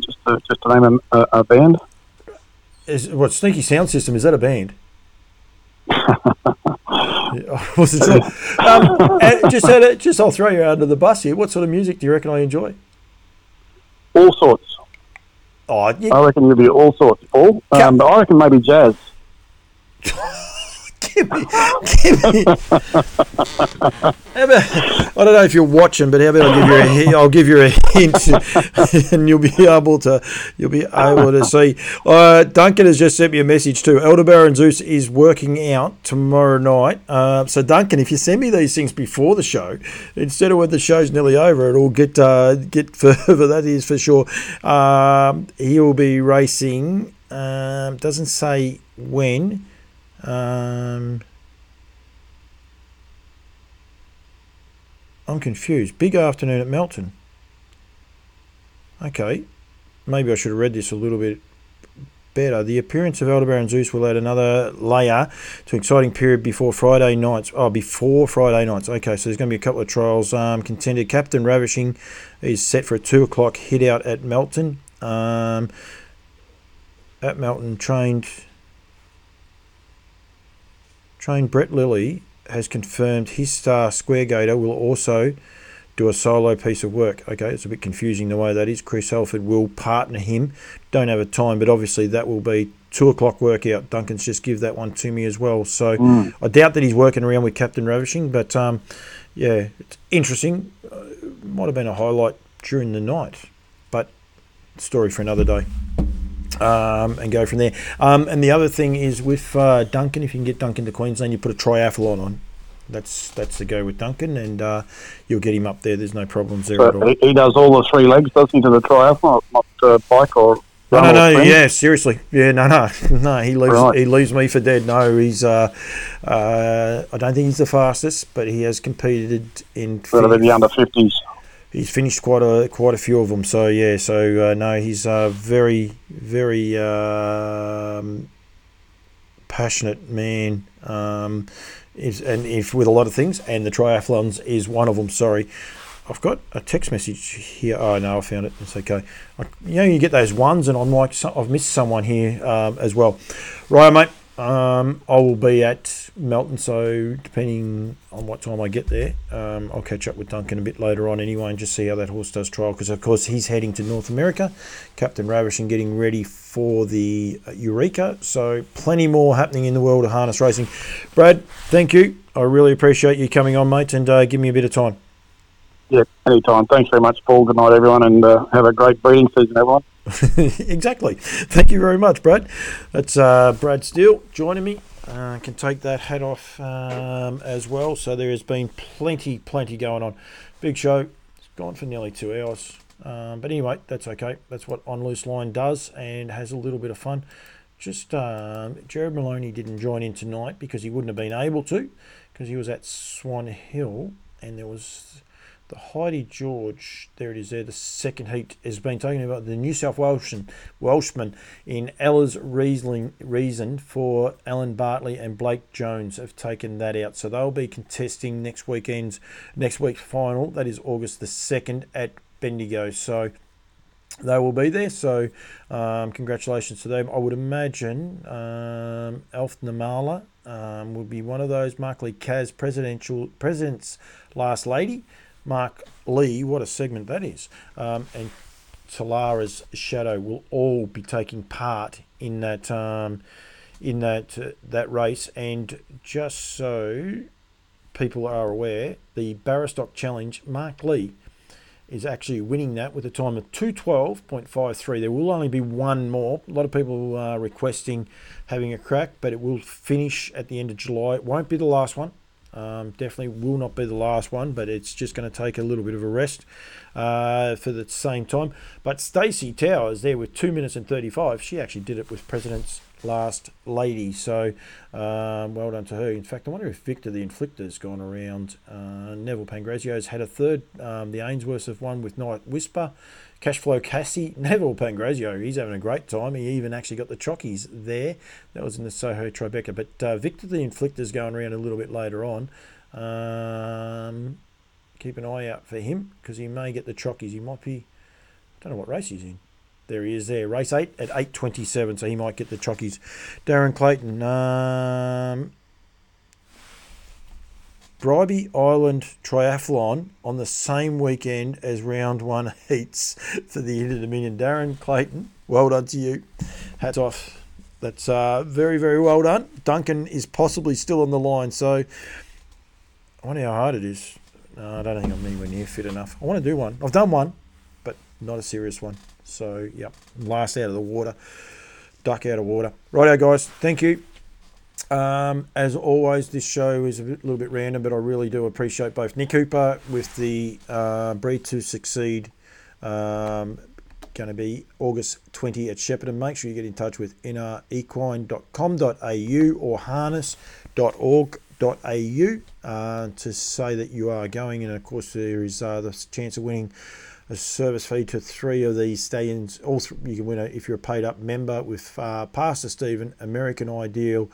just to, just to name a, a band. Is what sneaky sound system? Is that a band? *laughs* *laughs* wasn't *laughs* sure. Um, just, just I'll throw you under the bus here. What sort of music do you reckon I enjoy? All sorts. Oh, yeah. I reckon you'll be all sorts, All, Um, but I reckon maybe jazz. *laughs* give me, give me. about, I don't know if you're watching, but how about I give you a I'll give you a hint, *laughs* and you'll be able to you'll be able to see. Uh, Duncan has just sent me a message too. Aldebaran Zeus is working out tomorrow night. Uh, so Duncan, if you send me these things before the show, instead of when the show's nearly over, it'll get uh, get *laughs* further. That is for sure. Um, he will be racing. Um, doesn't say when. Um, I'm confused. Big afternoon at Melton. Okay, maybe I should have read this a little bit better. The appearance of Aldebaran Zeus will add another layer to exciting period before Friday nights. Oh, before Friday nights. Okay, so there's going to be a couple of trials. Um, contender Captain Ravishing is set for a two o'clock hit out at Melton. Um, at Melton, trained train Brett Lilly has confirmed his star Square Gator will also do a solo piece of work. Okay, it's a bit confusing the way that is. Chris Alford will partner him. Don't have a time, but obviously that will be two o'clock workout. Duncan's just give that one to me as well. So mm. I doubt that he's working around with Captain Ravishing, but um, yeah, it's interesting. Uh, might have been a highlight during the night, but story for another day um, and go from there. Um, and the other thing is with uh, Duncan, if you can get Duncan to Queensland, you put a triathlon on. That's that's the go with Duncan, and uh, you'll get him up there. There's no problems there at all. He, he does all the three legs, doesn't he, to the triathlon, not uh, bike or. No, no, no. Yeah, seriously. Yeah, no, no, *laughs* no. He leaves. Right. He leaves me for dead. No, he's. Uh, uh, I don't think he's the fastest, but he has competed in. Better the under fifties he's finished quite a quite a few of them. So yeah, so uh, no, he's a very very um, passionate man. Um, is, and if with a lot of things, and the triathlons is one of them. Sorry, I've got a text message here. Oh no, I found it. It's okay. I, you know, you get those ones, and I'm like, I've missed someone here um, as well. Right, mate. Um, I will be at Melton, so depending on what time I get there, um, I'll catch up with Duncan a bit later on anyway and just see how that horse does trial. Because, of course, he's heading to North America. Captain Ravishing getting ready for the Eureka. So, plenty more happening in the world of harness racing. Brad, thank you. I really appreciate you coming on, mate, and uh, give me a bit of time. Yeah, anytime. Thanks very much, Paul. Good night, everyone, and uh, have a great breeding season, everyone. *laughs* exactly. Thank you very much, Brad. That's uh, Brad Steele joining me. Uh, can take that hat off um, as well. So there has been plenty, plenty going on. Big show. It's gone for nearly two hours. Um, but anyway, that's okay. That's what On Loose Line does and has a little bit of fun. Just um, Jared Maloney didn't join in tonight because he wouldn't have been able to because he was at Swan Hill and there was the Heidi George, there it is there, the second heat has been taken about the New South Welshman, Welshman in Ella's Riesling, reason for Alan Bartley and Blake Jones have taken that out. So they'll be contesting next weekend's, next week's final, that is August the 2nd at Bendigo. So they will be there. So um, congratulations to them. I would imagine um, Alf Namala um, would be one of those. Mark Lee Kaz, presidential president's last lady. Mark Lee, what a segment that is. Um, and Talara's Shadow will all be taking part in that um, in that uh, that race. And just so people are aware, the Barastoc Challenge, Mark Lee is actually winning that with a time of 212.53. There will only be one more. A lot of people are requesting having a crack, but it will finish at the end of July. It won't be the last one. Um, definitely will not be the last one, but it's just going to take a little bit of a rest uh, for the same time. But Stacey Towers there with 2 minutes and 35, she actually did it with President's last lady. So um, well done to her. In fact, I wonder if Victor the Inflictor's gone around. Uh, Neville Pangrazio's had a third. Um, the Ainsworths have won with Night Whisper. Cashflow Cassie, Neville Pangrazio, he's having a great time. He even actually got the chockies there. That was in the Soho Tribeca. But uh, Victor the Inflictor's going around a little bit later on. Um, keep an eye out for him because he may get the chockies. He might be, I don't know what race he's in. There he is there. Race 8 at 8.27, so he might get the chockies. Darren Clayton. Um, Bribie Island Triathlon on the same weekend as round one *laughs* heats for the Inter Dominion. Darren Clayton, well done to you. Hats off. That's uh, very, very well done. Duncan is possibly still on the line, so I wonder how hard it is. No, I don't think I'm anywhere near fit enough. I want to do one. I've done one, but not a serious one. So, yep, last out of the water, duck out of water. Righto, guys. Thank you. Um, as always, this show is a little bit random, but I really do appreciate both Nick Hooper with the uh, Breed to Succeed. Um, going to be August 20 at Shepparton. Make sure you get in touch with nrequine.com.au or harness.org.au uh, to say that you are going. And of course, there is uh, the chance of winning a service fee to three of these stallions. All you can win it if you're a paid up member with uh, Pastor Stephen, American Ideal,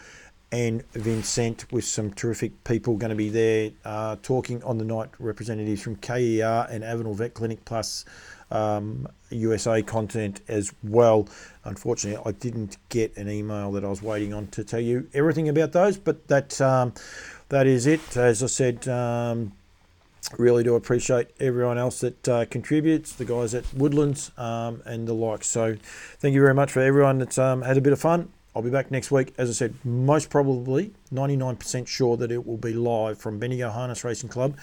and Vincent with some terrific people going to be there uh, talking on the night. Representatives from KER and Avenel Vet Clinic plus um, USA content as well. Unfortunately, I didn't get an email that I was waiting on to tell you everything about those, but that um, that is it. As I said. Um, really do appreciate everyone else that uh, contributes, the guys at Woodlands um, and the like. So, thank you very much for everyone that's um, had a bit of fun. I'll be back next week. As I said, most probably 99% sure that it will be live from Bendigo Harness Racing Club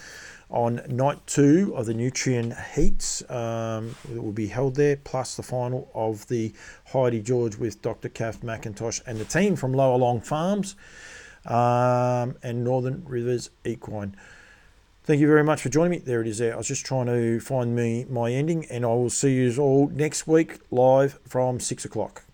on night two of the Nutrien Heats. Um, it will be held there, plus the final of the Heidi George with Dr. Kath McIntosh and the team from Lower Long Farms um, and Northern Rivers Equine. Thank you very much for joining me. There it is there. I was just trying to find me my ending, and I will see you all next week live from six o'clock.